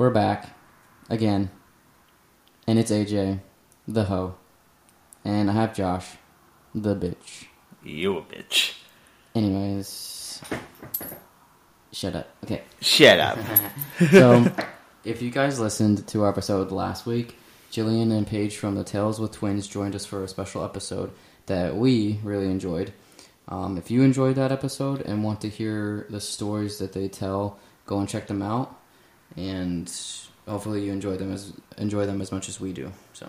we're back again, and it's AJ, the hoe, and I have Josh, the bitch. You a bitch. Anyways, shut up. Okay. Shut up. So, if you guys listened to our episode last week, Jillian and Paige from the Tales with Twins joined us for a special episode that we really enjoyed. Um, if you enjoyed that episode and want to hear the stories that they tell, go and check them out, and hopefully you enjoy them as enjoy them as much as we do. So,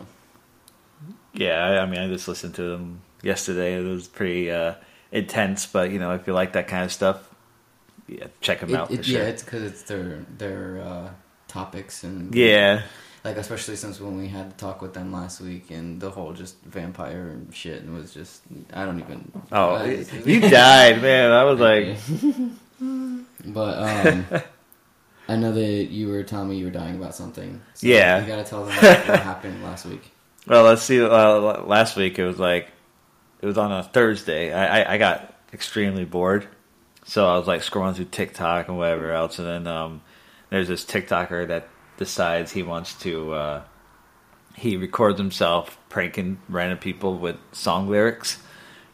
yeah, I, I mean, I just listened to them yesterday. It was pretty uh, intense, but you know, if you like that kind of stuff, yeah, check them it, out it- for sure. yeah, it's because it's their their uh, topics and yeah, like especially since when we had to talk with them last week and the whole just vampire shit and was just I don't even Oh, you died, man. I was like, but um I know that you were telling me you were dying about something. So Yeah. you gotta tell them what, what happened last week. well, let's see. Uh, last week it was like, it was on a Thursday. I, I, I got extremely bored, so I was like scrolling through TikTok and whatever else, and then um, there's this TikToker that decides he wants to. Uh, he records himself pranking random people with song lyrics,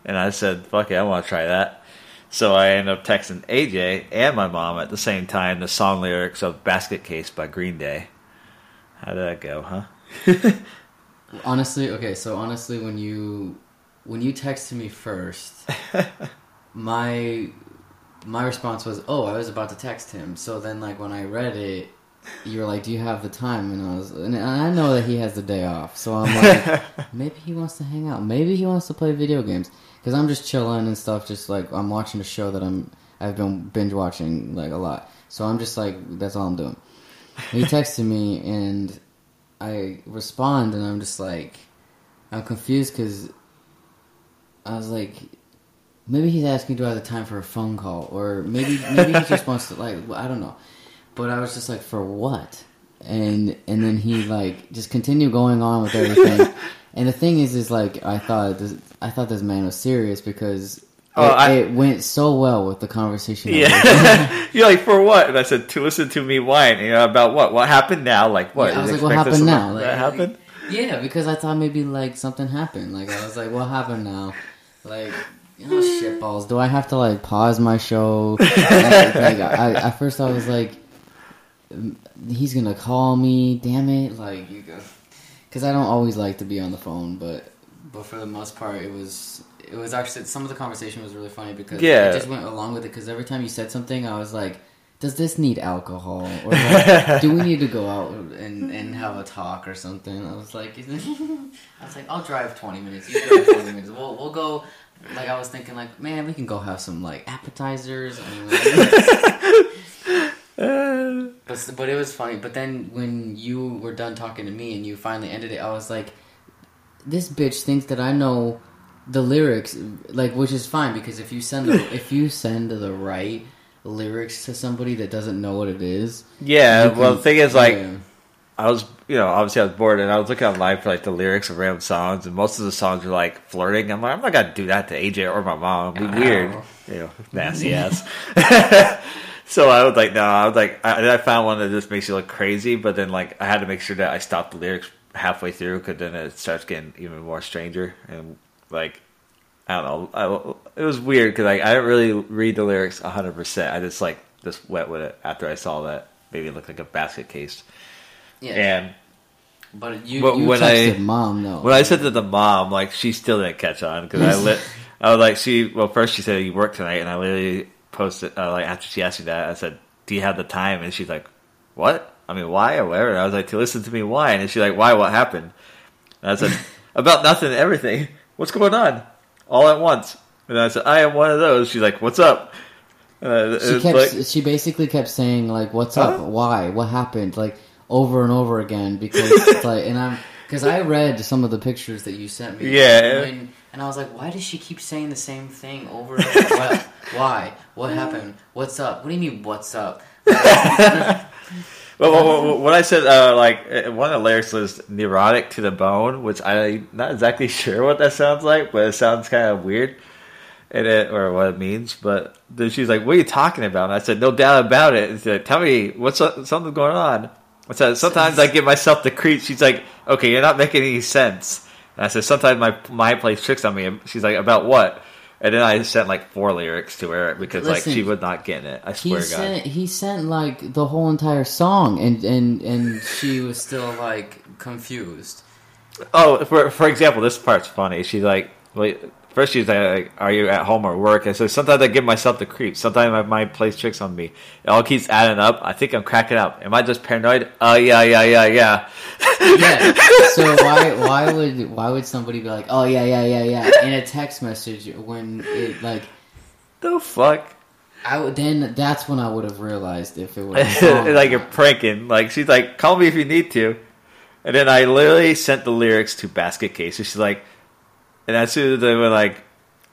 and I said, "Fuck it, I want to try that." So I ended up texting AJ and my mom at the same time the song lyrics of "Basket Case" by Green Day. How did that go, huh? Honestly, okay, so honestly when you when you texted me first, my my response was, "Oh, I was about to text him." So then like when I read it, you were like, "Do you have the time?" And I was and I know that he has the day off. So I'm like, maybe he wants to hang out. Maybe he wants to play video games cuz I'm just chilling and stuff just like I'm watching a show that I'm I've been binge watching like a lot. So I'm just like that's all I'm doing. He texted me and I respond and I'm just like, I'm confused because I was like, maybe he's asking do I have the time for a phone call or maybe maybe he just wants to like I don't know, but I was just like for what? And and then he like just continued going on with everything. and the thing is, is like I thought this I thought this man was serious because. Oh, it, I- it went so well with the conversation. Yeah. You're like, for what? And I said, to listen to me whine. You know, about what? What happened now? Like, what? Yeah, I was like, what happened now? Like, that happened? Yeah, because I thought maybe like something happened. Like I was like, what happened now? Like, oh shit balls. Do I have to like pause my show? like, like, I, at first I was like, he's gonna call me. Damn it! Like you go, because I don't always like to be on the phone, but but for the most part, it was. It was actually some of the conversation was really funny because Yeah. it just went along with it. Because every time you said something, I was like, "Does this need alcohol? Or like, do we need to go out and, and have a talk or something?" I was like, "I was like, I'll drive twenty minutes. You drive twenty minutes. We'll we'll go." Like I was thinking, like, man, we can go have some like appetizers. And, like, but but it was funny. But then when you were done talking to me and you finally ended it, I was like, this bitch thinks that I know the lyrics, like, which is fine because if you send the if you send the right lyrics to somebody that doesn't know what it is, Yeah. you Well, the thing is, like, yeah. I was, you know, obviously I was bored, and I was looking online for like the lyrics of random songs, and most of the songs were like flirting. I'm like, I'm not gonna do that to AJ or my mom. It'd be Ow. weird, you know, nasty ass. so I was like, no, I was like, I, I found one that just makes you look crazy, but then like I had to make sure that I stopped the lyrics halfway through, because then it starts getting even more stranger, and like. I don't know. I, it was weird because like, I didn't really read the lyrics 100. percent I just like just went with it after I saw that. Maybe it looked like a basket case. yeah. And But you, But you when I- mom, no. when I said to the mom, like she still didn't catch on because I lit. I was like, she. Well, first she said you work tonight, and I literally posted uh, like after she asked me that, I said, "Do you have the time?" And she's like, "What? I mean, why or whatever?" And I was like, "To listen to me why?" And she's like, "Why? What happened?" And I said, "About nothing, everything. What's going on? All at once." And I said, "I am one of those." She's like, "What's up?" Uh, she kept like- she basically kept saying like what's up why what happened like over and over again because it's like and i'm because i read some of the pictures that you sent me Yeah. when, and i was like why does she keep saying the same thing over and over what, why what happened what's up what do you mean what's up Well, well, well, what I said, uh, like uh, one of the lyrics was "neurotic to the bone," which I'm not exactly sure what that sounds like, but it sounds kind of weird, and it or what it means. But then she's like, "What are you talking about?" And I said, "No doubt about it." And she said, "Tell me what's up, something going on." So sometimes I give myself the creep. She's like, "Okay, you're not making any sense." And I said, "Sometimes my my plays tricks on me." She's like, "About what?" And then I sent like four lyrics to her because Listen, like she was not getting it. I swear to God. sent he sent like the whole entire song, and and and she was still like confused. Oh, for for example, this part's funny. She's like, wait, first she's like, "Are you at home or work?" I said, "Sometimes I give myself the creeps. Sometimes my mind plays tricks on me. It all keeps adding up. I think I'm cracking up. Am I just paranoid? Oh yeah, yeah, yeah, yeah." Yeah. So why why would why would somebody be like, oh yeah yeah yeah yeah in a text message when it like the fuck? I would then that's when I would have realized if it was like you're pranking. Like she's like, "Call me if you need to." And then I literally sent the lyrics to Basket Case. And she's like, and as soon as they were like,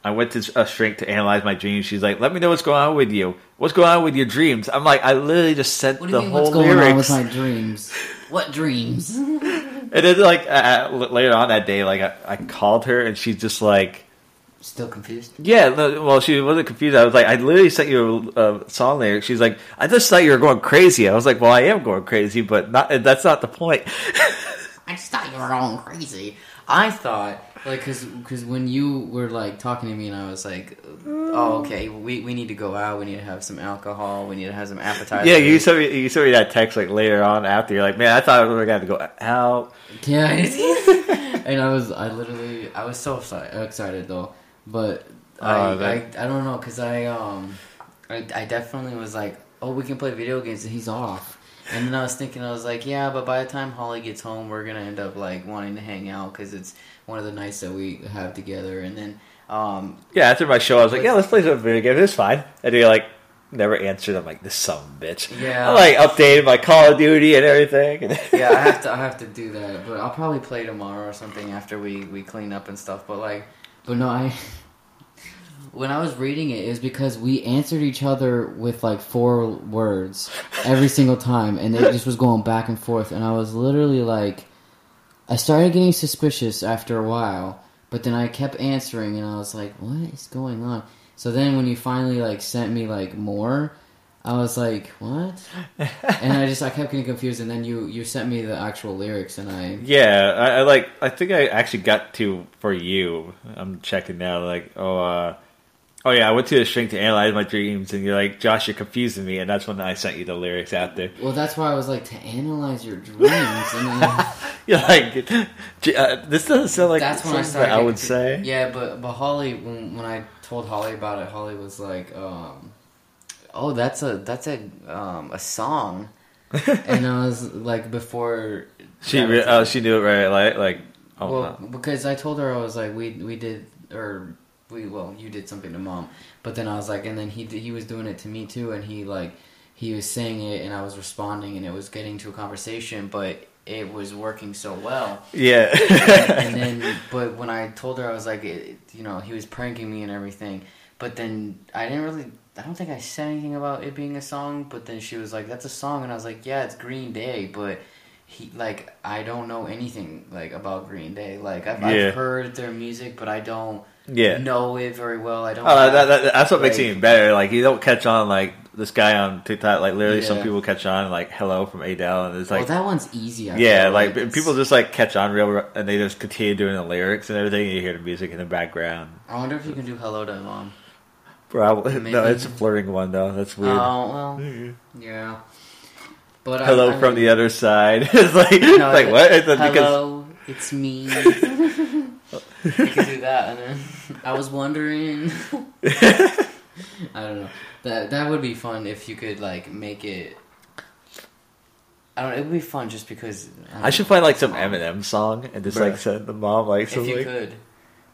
I went to a shrink to analyze my dreams. She's like, "Let me know what's going on with you. What's going on with your dreams?" I'm like, I literally just sent What the mean? whole What's going lyrics. on with my dreams? What dreams? and then like uh, later on that day, like I, I called her and she's just like, Still confused? "Yeah." No, well, she wasn't confused. I was like, "I literally sent you a, a song lyric." She's like, "I just thought you were going crazy." I was like, "Well, I am going crazy, but not. That's not the point." I just thought you were going crazy. I thought like because because when you were like talking to me and I was like, oh okay, we we need to go out. We need to have some alcohol. We need to have some appetizers. Yeah, you sent me you sent me that text like later on after. You're like, man, I thought we were gonna go out. Yeah, and I was, I literally, I was so excited, excited though, but I, Oh, I, I don't know, cause I, um, I, I definitely was like, oh, we can play video games, and he's off, and then I was thinking, I was like, yeah, but by the time Holly gets home, we're gonna end up like wanting to hang out, cause it's one of the nights that we have together, and then, um, Yeah, after my show, I was like, yeah, let's play some video games. It's fine. And you're like, never answered. I'm like, this some bitch. Yeah. I like updated my Call of Duty and everything. yeah, I have to, I have to do that, but I'll probably play tomorrow or something after we we clean up and stuff. But like, but no, I when I was reading it, it was because we answered each other with like four words every single time, and it just was going back and forth, and I was literally like, I started getting suspicious after a while, but then I kept answering, and I was like, what is going on? So then when you finally like sent me like more. I was like, "What?" and I just I kept getting confused, and then you you sent me the actual lyrics, and I yeah, I, I like. I think I actually got to for you. I'm checking now. Like, oh, uh, oh yeah, I went to the shrink to analyze my dreams, and you're like, Josh, you're confusing me, and that's when I sent you the lyrics out there. well, that's why I was like to analyze your dreams, and then You're like, "J- uh, this doesn't sound like that's when I started. I would say. Yeah, but but Holly, when when I told Holly about it, Holly was like, um, "Oh, that's a that's a um, a song," and I was like, before She re- oh she knew it right like like oh well, no. because I told her I was like, we we did or we well, you did something to mom, but then I was like, and then he he was doing it to me too, and he like he was saying it, and I was responding, and it was getting to a conversation, but it was working so well. yeah and then, but when I told her, I was like, it, you know, he was pranking me and everything. But then I didn't really, I don't think I said anything about it being a song. But then she was like, "That's a song," and I was like, "Yeah, it's Green Day." But he, like, I don't know anything like about Green Day. Like, I've, Yeah. I've heard their music, but I don't yeah know it very well. I don't. oh, that, have, that, that's what makes it even better like you don't catch on like this guy on TikTok like literally some people catch on like hello from Adele and it's oh, like well, that one's easy. I yeah like it's- people just like catch on real and they just continue doing the lyrics and everything and you hear the music in the background I wonder if you can do "Hello" to Mom. probably no it's a flirting one though that's weird Oh well, yeah. But uh, hello I from mean- the other side it's like No, like what it's because Hello, it's me. you could do that, and then I was wondering. I don't know. That that would be fun if you could like make it. I don't. know, It would be fun just because. don't I should know. find like some Eminem song and just Bruh. like send the mom like If you something could,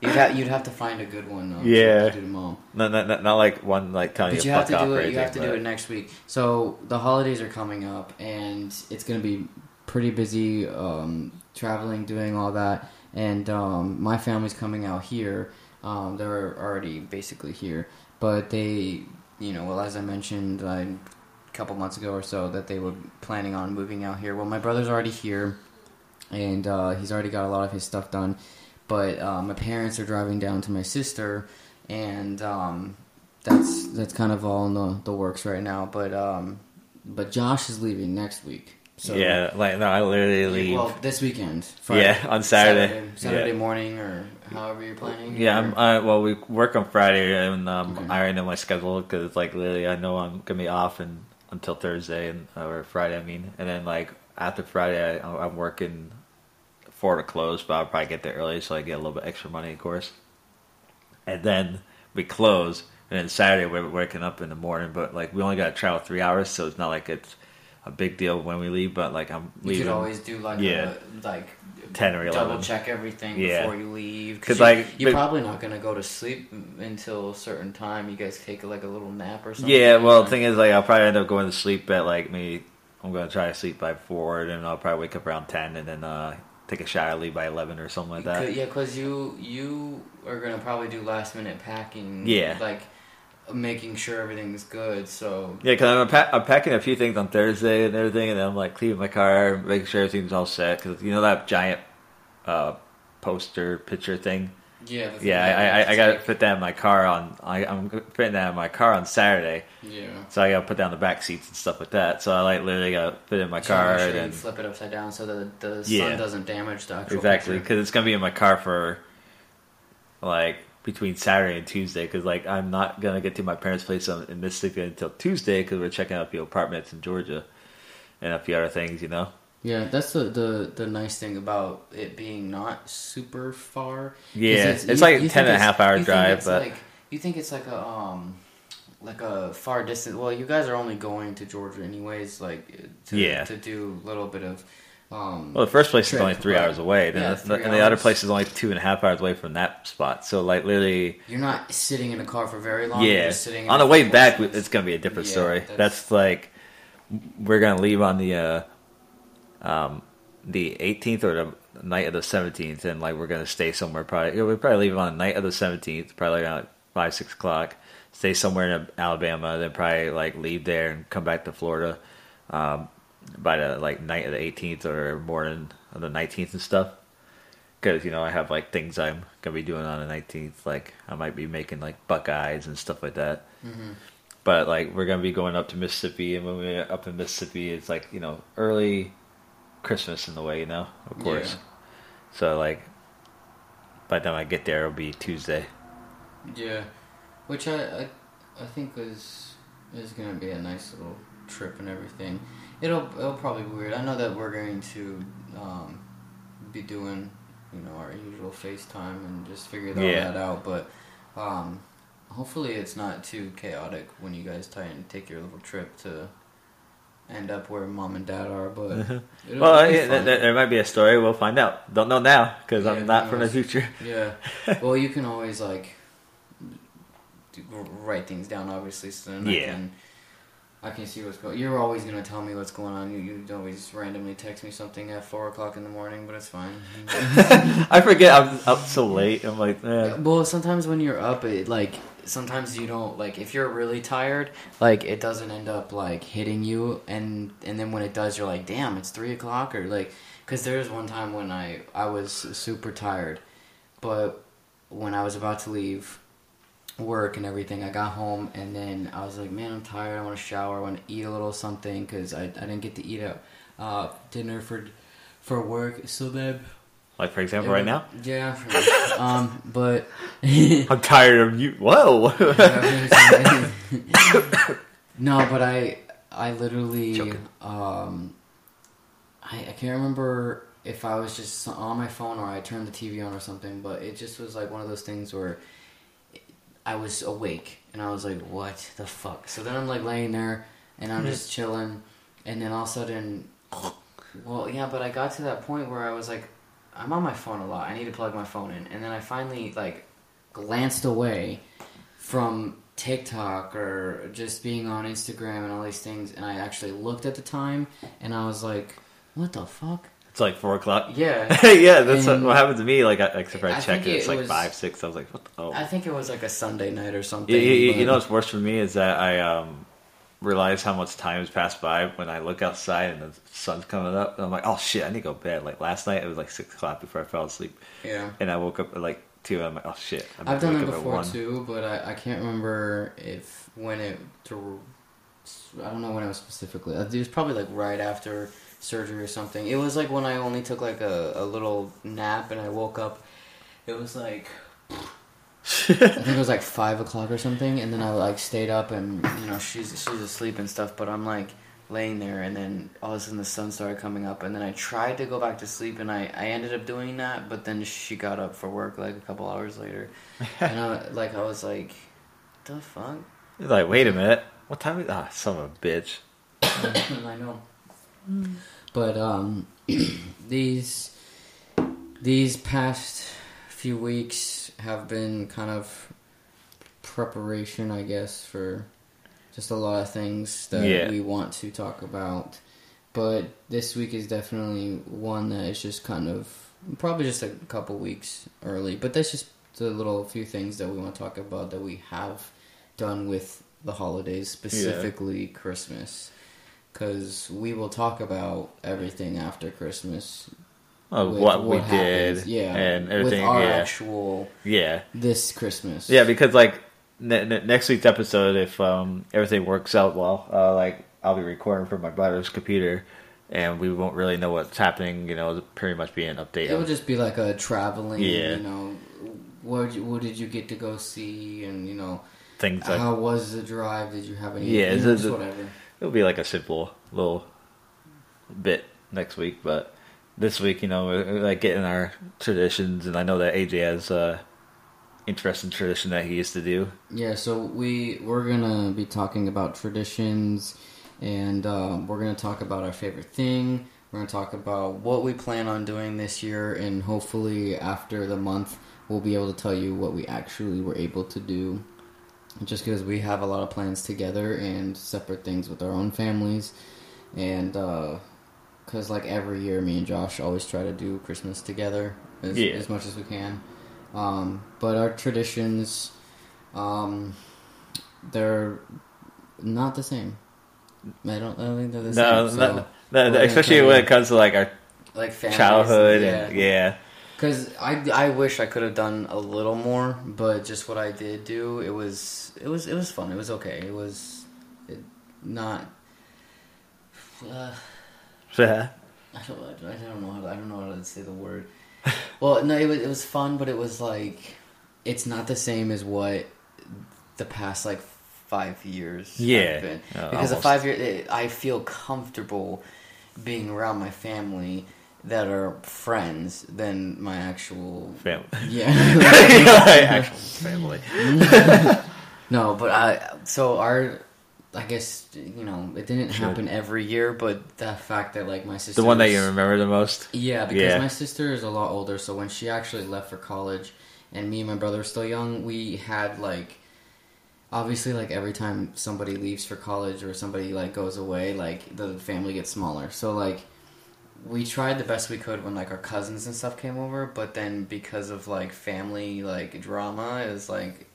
you'd have you'd have to find a good one though. Yeah. To do to mom. not, not, not, not like one like telling But you you have fuck to do or it. You have to anything, do it next week. So the holidays are coming up, and it's gonna be pretty busy um, traveling, doing all that. And um, my family's coming out here. Um, they're already basically here, but they, you know, well, as I mentioned, I, a couple months ago or so, that they were planning on moving out here. Well, my brother's already here, and uh, he's already got a lot of his stuff done. But uh, my parents are driving down to my sister, and um, that's that's kind of all in the, the works right now. But um, but Josh is leaving next week, So yeah, like no, I literally leave. Well, this weekend. Yeah, on Saturday. Saturday, Saturday Yeah. morning or however you're planning. Yeah, I'm, I, well, we work on Friday, and um, Okay. I already know my schedule because it's like literally I know I'm gonna be off and until Thursday and or Friday, I mean, and then like after Friday, I, I'm working four to close, but I'll probably get there early so I get a little bit extra money, of course. And then we close, and then Saturday we're waking up in the morning, but like we only got to travel three hours, so it's not like it's a big deal when we leave. But like I'm leaving. You could always do like Yeah. a, like 10 or 11. Double check everything Yeah. before you leave because like, you're but- probably not gonna go to sleep until a certain time. You guys take like a little nap or something. Yeah, well, the thing is, like, I'll probably end up going to sleep at like maybe I'm going to try to sleep by four, and then I'll probably wake up around ten, and then uh, take a shower, leave by eleven or something like that. Yeah, because you you are gonna probably do last minute packing. Yeah. like making sure everything's good. So Yeah, because I'm, pa- I'm packing a few things on Thursday and everything, and then I'm like cleaning my car, making sure everything's all set. Because you know that giant uh, poster picture thing. yeah, Yeah, I, I, I got to take- fit that in my car on. I, I'm putting that in my car on Saturday, Yeah. so I got to put down the back seats and stuff like that. So I like literally got to fit in my car sure and you flip it upside down so that the Yeah. sun doesn't damage the actual Exactly, because it's gonna be in my car for like between Saturday and Tuesday. Because like I'm not gonna get to my parents' place in Mississippi until Tuesday because we're checking out a few apartments in Georgia and a few other things. You know, Yeah, that's the, the the nice thing about it being not super far. Yeah, it's you- like a you 10 and a half hour drive, it's but- like, you think it's like a um like a far distance. Well, you guys are only going to Georgia anyways, like to Yeah. to do a little bit of um. well the first place is only three hours away, then yeah, three and the other place is only two and a half hours away from that spot. So like literally, you're not sitting in a car for very long. Yeah. just sitting On the way back, seats. it's gonna be a different Yeah, story. that's- That's, like we're gonna leave on the uh, um, the 18th or the night of the 17th, and like we're gonna stay somewhere. Probably yeah, we'll probably leave on the night of the 17th, probably around five six o'clock. Stay somewhere in Alabama, then probably like leave there and come back to Florida um, by the like night of the 18th or morning of the 19th and stuff. Because you know I have like things I'm gonna be doing on the 19th, like I might be making like Buckeyes and stuff like that. Mhm. But like we're gonna be going up to Mississippi, and when we're up in Mississippi, it's like you know early Christmas in the way, you know, of course. Yeah. So like by the time I get there, it'll be Tuesday. Yeah, which I, I I think is is gonna be a nice little trip and everything. It'll it'll probably be weird. I know that we're going to um, be doing you know our usual FaceTime and just figure all Yeah. that out, but um, hopefully it's not too chaotic when you guys try and take your little trip to end up where mom and dad are. But it'll, well, be yeah, there, there might be a story. We'll find out. Don't know now because Yeah, I'm not from the future. Yeah. Well, you can always like do, write things down, obviously, so then I Yeah. can I can see what's going. You're always gonna tell me what's going on. You you always randomly text me something at four o'clock in the morning, but it's fine. I forget I'm up so late. I'm like, eh. well, sometimes when you're up, it like sometimes you don't like if you're really tired, like it doesn't end up like hitting you, and and then when it does, you're like, damn, it's three o'clock, or like, because there was one time when I I was super tired, but when I was about to leave work and everything, I got home and then I was like, man, I'm tired. I want to shower. I want to eat a little something because I, I didn't get to eat a uh, dinner for for work. So then, like for example, right now, yeah. um, but I'm tired of you. Whoa. no, but I I literally um I, I can't remember if I was just on my phone or I turned the TV on or something, but it just was like one of those things where I was awake and I was like, "What the fuck?" So then I'm like laying there and I'm just chilling, and then all of a sudden, well, yeah, but I got to that point where I was like, I'm on my phone a lot. I need to plug my phone in, and then I finally like glanced away from TikTok or just being on Instagram and all these things, and I actually looked at the time and I was like, "What the fuck?" It's like four o'clock. Yeah. yeah, that's what, what happened to me. Like, I, except for I, I checked it, it's it like was- five, six. I was like, what the? Oh. I think it was like a Sunday night or something. You, you, you know what's worse for me is that I um, realize how much time has passed by when I look outside and the sun's coming up. And I'm like, oh shit, I need to go to bed. Like last night, it was like six o'clock before I fell asleep, Yeah. and I woke up at like two. And I'm like, oh shit, I'm I've done that before too, but I, I can't remember if when it to I don't know when it was specifically. It was probably like right after surgery or something. It was like when I only took like a, a little nap and I woke up. It was like I think it was like five o'clock or something, and then I like stayed up and you know she's she's asleep and stuff, but I'm like laying there, and then all of a sudden the sun started coming up, and then I tried to go back to sleep, and I I ended up doing that, but then she got up for work like a couple hours later, and I like I was like, the fuck. You're like, wait a minute. What time is Ah, son of a bitch. I know. But um, these these past few weeks have been kind of preparation, I guess, for just a lot of things that Yeah. we want to talk about. But this week is definitely one that is just kind of probably just a couple weeks early. But that's just the little few things that we want to talk about that we have done with the holidays, specifically Christmas. Because we will talk about everything after Christmas. Of with what, we happens, did. yeah, And everything. with our yeah. actual yeah. this Christmas. Yeah, because like ne- ne- next week's episode, if um, everything works out well, uh, like I'll be recording from my brother's computer, and we won't really know what's happening. You know, it'll pretty much be an update. It would of- just be like a traveling, Yeah. you know, what what did you get to go see, and you know, things like how was the drive? Did you have any? Yeah, you know, the- whatever. It'll be like a simple little bit next week, but this week, you know, we're, like getting our traditions, and I know that AJ has a interesting tradition that he used to do. Yeah, so we we're gonna be talking about traditions, and um, we're gonna talk about our favorite thing. We're gonna talk about what we plan on doing this year, and hopefully after the month, we'll be able to tell you what we actually were able to do. Just because we have a lot of plans together and separate things with our own families, and because like every year, me and Josh always try to do Christmas together as, Yeah. as much as we can. Um, but our traditions, um, they're not the same. I don't, I don't think they're the No, same. no, so no, we're no, gonna especially when it comes to like our like families, childhood, yeah. and yeah, Because I, I wish I could have done a little more, but just what I did do, it was it was it was fun. It was okay. It was it, not. Uh, yeah, I don't I don't know how to, I don't know how to say the word. well, no, it was it was fun, but it was like it's not the same as what the past like five years have Yeah, been. uh, because the almost. five years I feel comfortable being around my family that are friends than my actual family. yeah actual family. no but I so our I guess you know it didn't Sure. happen every year but the fact that like my sister The one that you remember the most. yeah, because Yeah. my sister is a lot older, so when she actually left for college, and me and my brother were still young, we had like, obviously, like every time somebody leaves for college or somebody like goes away, like the family gets smaller. So like, we tried the best we could when like our cousins and stuff came over, but then because of like family like drama, it was like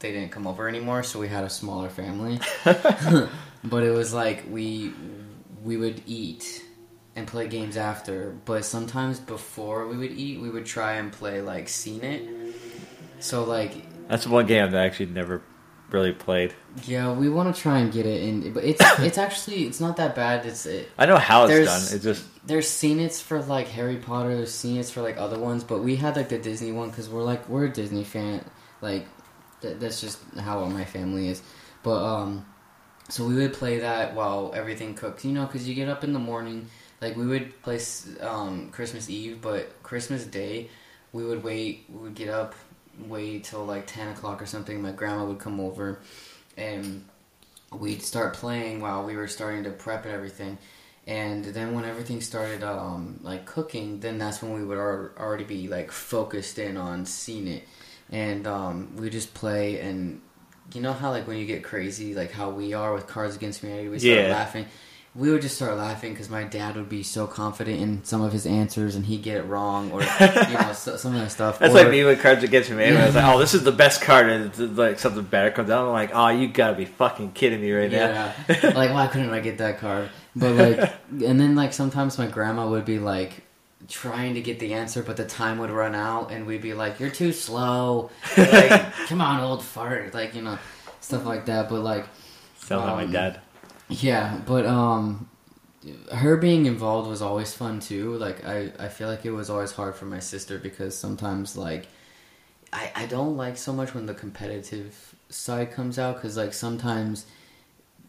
they didn't come over anymore, so we had a smaller family. but it was like we we would eat and play games after, but sometimes before we would eat, we would try and play like Scene It. So like That's one game that I actually never really played. yeah, we want to try and get it in, but it's it's actually it's not that bad. It's it, I know how it's done. It's just there's Scene It's for like Harry Potter, there's Scene It's for like other ones, but we had like the Disney one because we're like we're a Disney fan. Like th- that's just how my family is. But um, so we would play that while everything cooks, you know, because you get up in the morning. Like we would play um, Christmas Eve, but Christmas Day, we would wait. We would get up, wait till like ten o'clock or something. My grandma would come over, and we'd start playing while we were starting to prep and everything. And then when everything started um, like cooking, then that's when we would al- already be like focused in on seeing it, and um, we just play and you know how like when you get crazy, like how we are with Cards Against Humanity, we start Yeah. laughing. We would just start laughing because my dad would be so confident in some of his answers and he'd get it wrong or you know so, some of that stuff. that's or, like me with Cards Against Humanity. I was like, oh, this is the best card, and like something better comes out. I'm like, oh, you gotta be fucking kidding me right Yeah, now. like why couldn't I get that card? But like, and then like sometimes my grandma would be like trying to get the answer, but the time would run out, and we'd be like, "You're too slow." Like, come on, old fart, like you know, stuff like that. But like, Sounds like Um, my dad. Yeah, but um, her being involved was always fun too. Like I, I feel like it was always hard for my sister because sometimes like I, I don't like so much when the competitive side comes out because like sometimes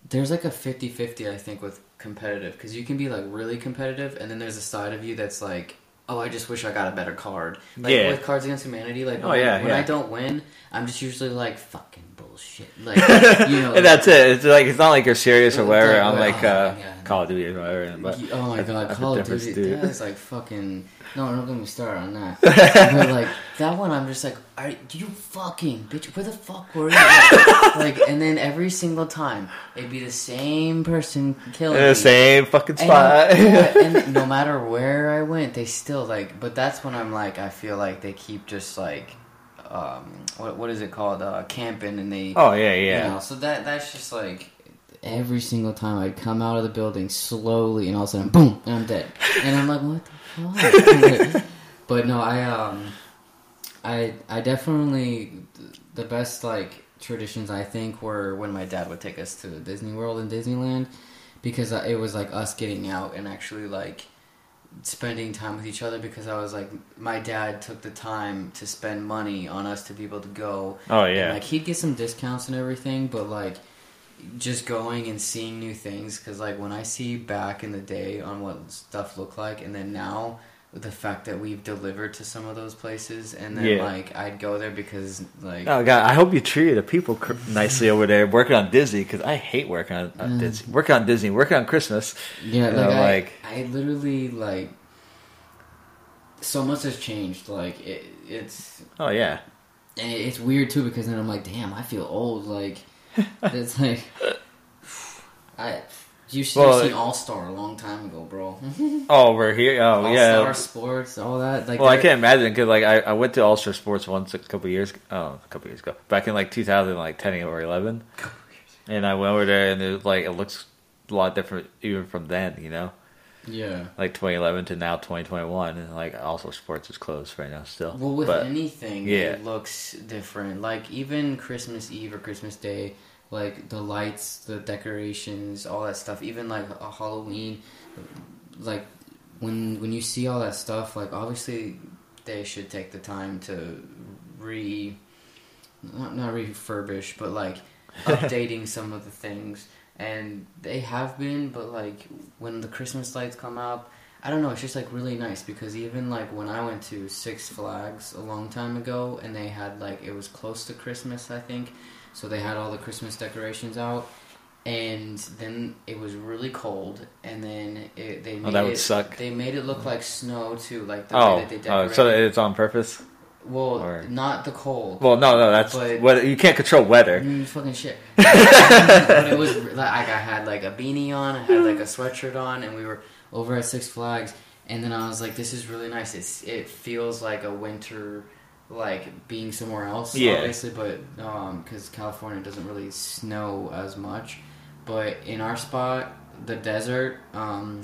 there's like a 50-50 I think with competitive because you can be like really competitive and then there's a side of you that's like oh I just wish I got a better card like Yeah. with Cards Against Humanity like Oh, when, yeah, when yeah. I don't win I'm just usually like fucking bullshit like you know and that's it. It's like it's not like you're serious or whatever. like, I'm like uh. Call of Duty or whatever. But oh my god, Call of Duty, dude. that is like fucking. No, don't get me started on that. but like that one, I'm just like, are you fucking bitch? Where the fuck were you? like, and then every single time, it'd be the same person killing in me. the same fucking And, spot. yeah, and no matter where I went, they still like. But that's when I'm like, I feel like they keep just like, um, what what is it called? Uh, camping, and they. oh yeah, yeah. You know, so that that's just like every single time I'd come out of the building slowly, and all of a sudden, boom, and I'm dead. And I'm like, what the fuck? but no, I um, I I definitely the best like traditions I think were when my dad would take us to Disney World and Disneyland because uh, it was like us getting out and actually like spending time with each other because I was like my dad took the time to spend money on us to be able to go Oh and, yeah. like he'd get some discounts and everything, but like just going and seeing new things because like when I see back in the day on what stuff looked like, and then now the fact that we've delivered to some of those places, and then Yeah. like I'd go there because like Oh god, I hope you treated the people cr- nicely over there working on Disney because I hate working on, on Mm. Disney. Working on Disney, working on Christmas. yeah, like, know, I, like- I literally like so much has changed. Like it, it's Oh yeah, and it's weird too because then I'm like, damn, I feel old. Like it's like I you should Well, have seen All Star a long time ago, bro. Oh, we're here. Oh, All yeah. All Star Sports, all that. Like, well, I can't imagine because like I, I went to All Star Sports once a couple years. Oh, a couple years ago, back in like 2010 or 11, and I went over there and it was like it looks a lot different even from then. You know, Yeah. like 2011 to now 2021, and like All Star Sports is closed right now still. Well, with but anything, yeah. it looks different. Like even Christmas Eve or Christmas Day, like the lights, the decorations, all that stuff. Even like a Halloween, like when when you see all that stuff, like obviously they should take the time to re, not not refurbish, but like updating some of the things. And they have been, but like when the Christmas lights come up, I don't know. It's just like really nice because even like when I went to Six Flags a long time ago, and they had like it was close to Christmas, I think, so they had all the Christmas decorations out, and then it was really cold, and then it, they made Oh, that would it, suck. They made it look like snow too, like the way oh, that they oh, so it's on purpose. well, or- not the cold. Well, no, no, that's But- weather. You can't control weather. Mm, fucking shit. but it was like I had like a beanie on, I had like a sweatshirt on, and we were over at Six Flags. And then I was like, "This is really nice. It's it feels like a winter, like being somewhere else, Yeah. obviously, but um, because California doesn't really snow as much. But in our spot, the desert, um,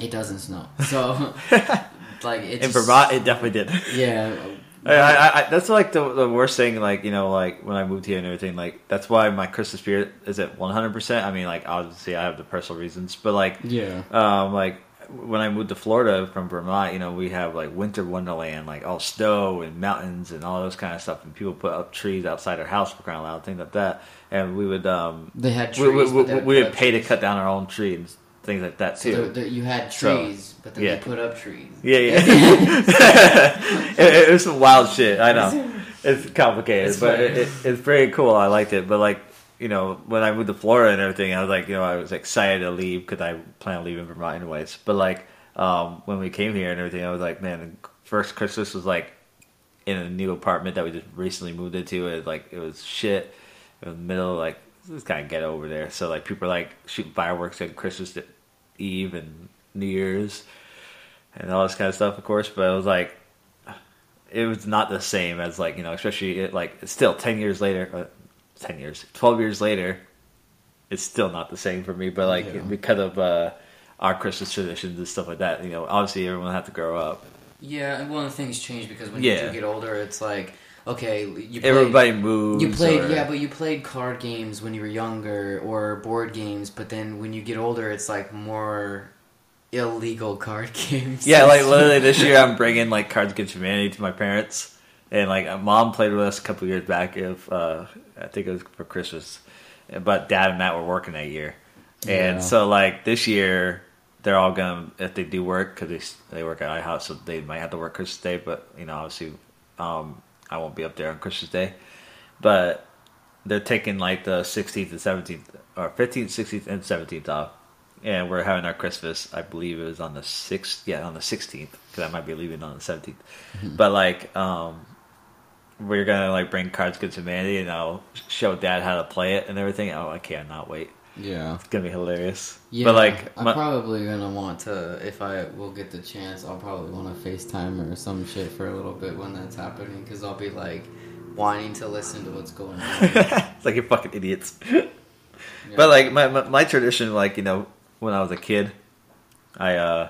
it doesn't snow. So like it In Vermont, it definitely did. yeah. I, I, I, that's like the the worst thing. Like you know, like when I moved here and everything. Like that's why my Christmas spirit is at one hundred percent. I mean, like obviously I have the personal reasons, but like Yeah. um like when I moved to Florida from Vermont, you know, we have like winter wonderland, like all snow and mountains and all those kind of stuff, and people put up trees outside their house for crying loud, things like that. And we would um They had we, trees. we, we, would we would pay to cut down our own trees and things like that So too. the, the, you had So, trees, but then yeah. they put up trees. Yeah, yeah. it, it was some wild shit. I know it's complicated, It's but it, it, it's pretty cool. I liked it, but like you know, when I moved to Florida and everything, I was like, you know, I was excited to leave because I plan on leaving Vermont anyways. But like um, when we came here and everything, I was like, man, first Christmas was like in a new apartment that we just recently moved into. It like it was shit. It was middle like this kind of ghetto over there. So like people are like shooting fireworks at Christmas Eve and New Year's and all this kind of stuff, of course. But it was like it was not the same as like you know, especially it, like it's still ten years later, uh, ten years, twelve years later. It's still not the same for me, but like Yeah. because of uh, our Christmas traditions and stuff like that, you know, obviously everyone had to grow up. Yeah, and one of the things change because when Yeah. you do get older, it's like okay, you played, Everybody moves. You played, or- yeah, but you played card games when you were younger or board games. But then when you get older, it's like more illegal card games. Yeah, like literally this year, I'm bringing like Cards Against Humanity to my parents, and like mom played with us a couple years back. If uh, I think it was for Christmas, but dad and Matt were working that year, and Yeah. so like this year they're all gonna if they do work because they they work at iHouse, so they might have to work Christmas Day. But you know, obviously, um, I won't be up there on Christmas Day, but they're taking like the 16th and 17th or 15th, 16th, and 17th off. And we're having our Christmas, I believe it was on the 6th, yeah, on the 16th, because I might be leaving on the 17th. But like, um, we're gonna like bring Cards Against Humanity and I'll show dad how to play it and everything. Oh, I cannot wait. yeah. It's gonna be hilarious. Yeah, but like, I'm my- probably gonna want to if I will get the chance. I'll probably want to FaceTime or some shit for a little bit when that's happening because I'll be like wanting to listen to what's going on. it's like you're fucking idiots. But like my, my my tradition, like you know, when I was a kid, I uh,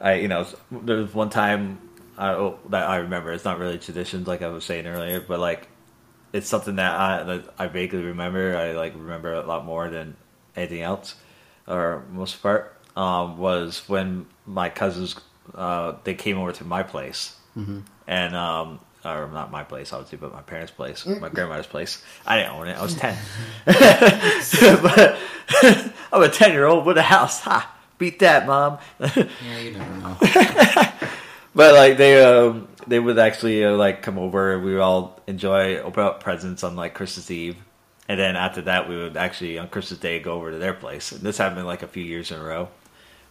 I you know, there was one time I oh, that I remember. It's not really traditions, like I was saying earlier, but like it's something that I that I vaguely remember. I like remember a lot more than anything else, or most part. Um, was when my cousins uh, they came over to my place, and um, or not my place obviously, but my parents' place, my grandmother's place. I didn't own it. I was ten, but I'm a ten year old with a house. Ha! Beat that, mom. yeah, you never know. But like they um they would actually uh, like come over and we would all enjoy open up presents on like Christmas Eve. And then after that we would actually on Christmas Day go over to their place. And this happened like a few years in a row.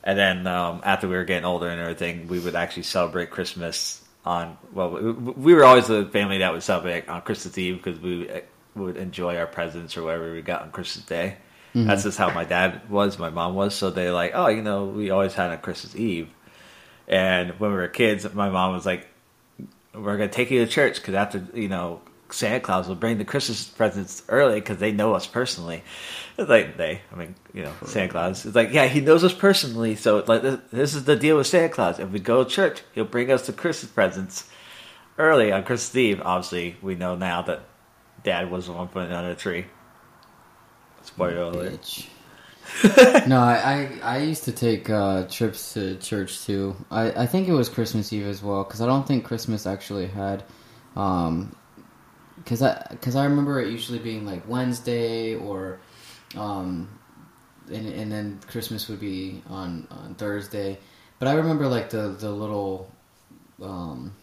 And then um, after we were getting older and everything, we would actually celebrate Christmas on well we, we were always the family that would celebrate on Christmas Eve because we uh, would enjoy our presents or whatever we got on Christmas Day. That's just how my dad was, my mom was. So they like, oh, you know, we always had on Christmas Eve. And when we were kids, my mom was like, "We're gonna take you to church because after you know Santa Claus will bring the Christmas presents early because they know us personally." It's like they, I mean, you know, Santa Claus. It's like, yeah, he knows us personally. So like, this, is the deal with Santa Claus. If we go to church, he'll bring us the Christmas presents early on Christmas Eve. Obviously, we know now that Dad was the one putting it the tree. Spoiler alert. Bitch. no, I, I I used to take uh, trips to church too. I, I think it was Christmas Eve as well because I don't think Christmas actually had, um, because I because I remember it usually being like Wednesday or, um, and and then Christmas would be on on Thursday. But I remember like the the little, um,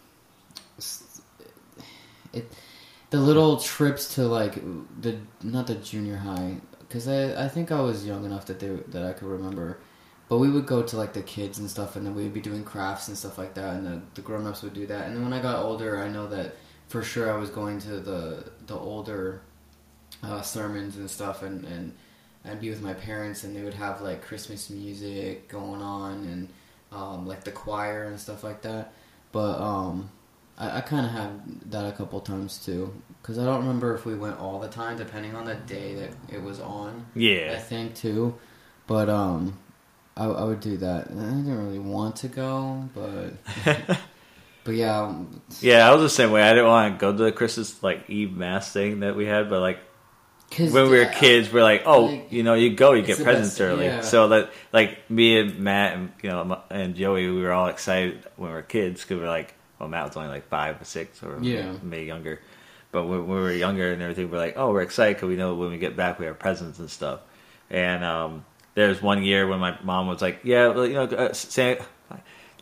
it the little trips to like the not the junior high because I, I think I was young enough that they that I could remember, but we would go to like the kids and stuff, and then we'd be doing crafts and stuff like that, and the, the grown ups would do that. And then when I got older, I know that for sure I was going to the the older uh, sermons and stuff, and and I'd be with my parents, and they would have like Christmas music going on, and um, like the choir and stuff like that. But um, I, I kind of had that a couple times too, because I don't remember if we went all the time, depending on the day that it was on. Yeah, I think too, but um, I, I would do that. I didn't really want to go, but but yeah, um, yeah. I was the same way. I didn't want to go to the Christmas like Eve mass thing that we had, but like when we were uh, kids, we're like, oh, like, you know, you go, you get presents best- early. yeah. So that, like, me and Matt and you know and Joey, we were all excited when we were kids because we are like, well, Matt was only like five or six or Yeah. maybe younger, but when, when we were younger and everything, we're like, oh, we're excited because we know when we get back, we have presents and stuff. And um, there's one year when my mom was like, yeah, well, you know, uh, Santa,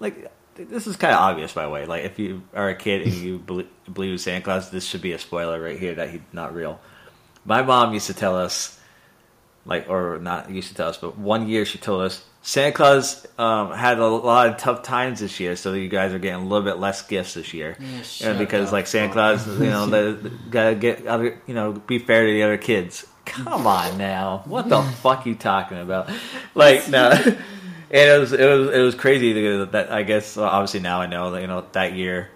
like. This is kind of obvious, by the way. Like, if you are a kid and you believe, believe in Santa Claus, this should be a spoiler right here that he's not real. My mom used to tell us, like, or not used to tell us, but one year she told us Santa Claus um, had a lot of tough times this year, so you guys are getting a little bit less gifts this year. Yeah, because the like Santa Claus, you know, gotta get other, you know, be fair to the other kids. Come on now, what the fuck you talking about? Like no. And it was it was it was crazy that I guess obviously now I know that you know that year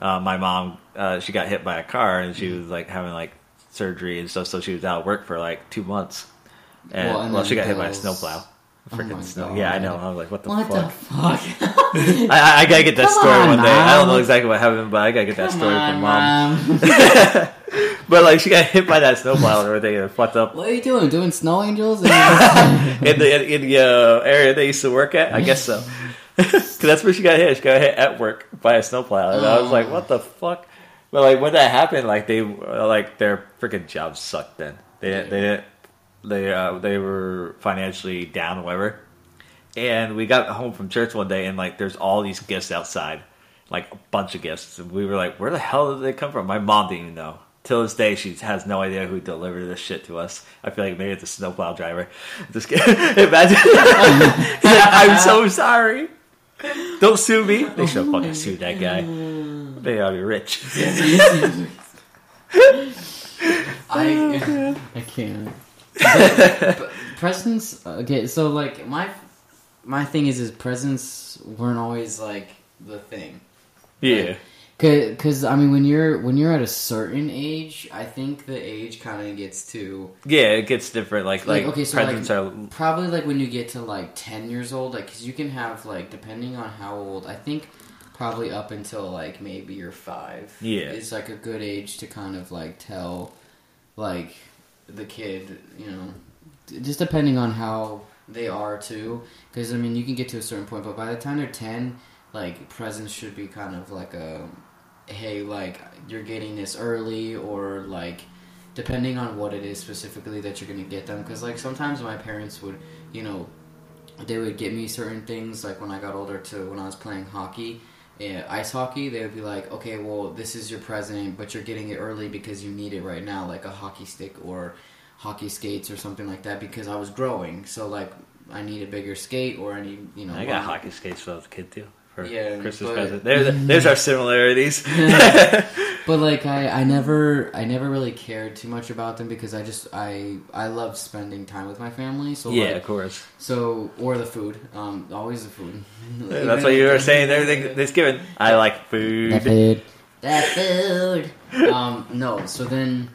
uh, my mom uh, she got hit by a car and she was like having like surgery and stuff so she was out of work for like two months and Well, well, she got hit by a snowplow Freaking my snow. Yeah, I know. I was like, what the What fuck? the fuck? I, I, I gotta get that Come story on, one day. I don't know exactly what happened, but I gotta get that Come story on, from mom. Mom. But like, she got hit by that snowplow and everything, and fucked up what are you doing? Doing snow angels? in the in, in the uh, area they used to work at. I guess so. Because that's where she got hit. She got hit at work by a snowplow, and I was like, Oh. "What the fuck?" But like when that happened, like they uh, like their freaking jobs sucked. Then they didn't. They didn't. They uh, they were financially down, or whatever. And we got home from church one day, and like there's all these gifts outside, like a bunch of gifts. And we were like, "Where the hell did they come from?" My mom didn't even know. Till this day, she has no idea who delivered this shit to us. I feel like maybe it's a snowplow driver. Just kidding. imagine. I'm so sorry. Don't sue me. They should fucking sue that guy. They ought to be rich. I I can't. But. Okay, so like my my thing is, is presents weren't always like the thing. Yeah. Cause, Cause I mean, when you're when you're at a certain age, I think the age kind of gets to Yeah, it gets different. Like like, Like, okay, so, presents like- are probably like when you get to like 10 years old like because you can have like depending on how old i think probably up until like maybe you're five Yeah. is like a good age to kind of like tell like the kid you know. Just depending on how they are too. Because i mean you can get to a certain point but by the time they're 10 like presents should be kind of like a hey like you're getting this early or like depending on what it is specifically that you're going to get them. Because like sometimes my parents would you know they would get me certain things like when i got older to when i was playing hockey uh, ice hockey they would be like okay well this is your present but you're getting it early because you need it right now like a hockey stick or hockey skates or something like that because i was growing so like i need a bigger skate or i need you know I got hockey skates when I was a kid too. For Yeah, Christmas but- present. There's there's our similarities. But like I, I never I never really cared too much about them because I just I I love spending time with my family. So yeah, like, of course. so or the food. Um always the food. That's what you were saying. Everything Thanksgiving. I like food. That food. That food. um no, so then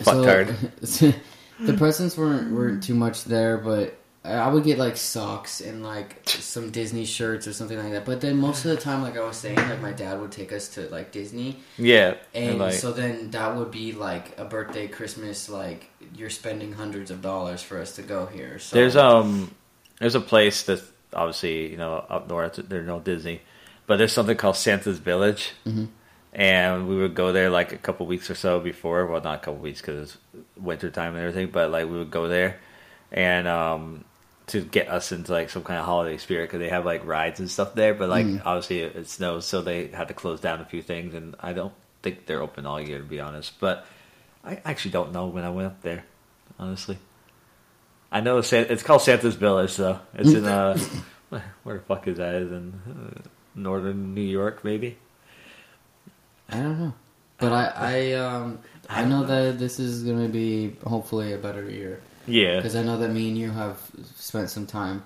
Fucktard. the presents weren't weren't too much there, but I would get like socks and like some Disney shirts or something like that. But then most of the time, like I was saying, like my dad would take us to like Disney, Yeah, and like so then that would be like a birthday, Christmas, like you're spending hundreds of dollars for us to go here. So there's um there's a place that's obviously you know up north. There's no Disney, but there's something called Santa's Village, Mhm. and we would go there like a couple weeks or so before. Well, not a couple weeks because it's winter time and everything, but like we would go there and um to get us into like some kind of holiday spirit because they have like rides and stuff there. But like Mm. obviously it, it snows, so they had to close down a few things, and I don't think they're open all year to be honest. But I actually don't know when I went up there, honestly. I know it's called Santa's Village, though. It's in uh, where the fuck is that? In uh, northern New York, maybe. I don't know, but I I um I know that this is gonna be hopefully a better year Yeah, because I know that me and you have spent some time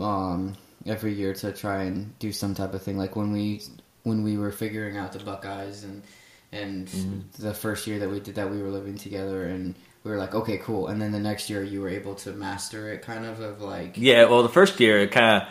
um every year to try and do some type of thing like when we when we were figuring out the Buckeyes and and Mhm. the first year that we did that we were living together and we were like okay cool and then the next year you were able to master it kind of of like yeah. Well, the first year it kind of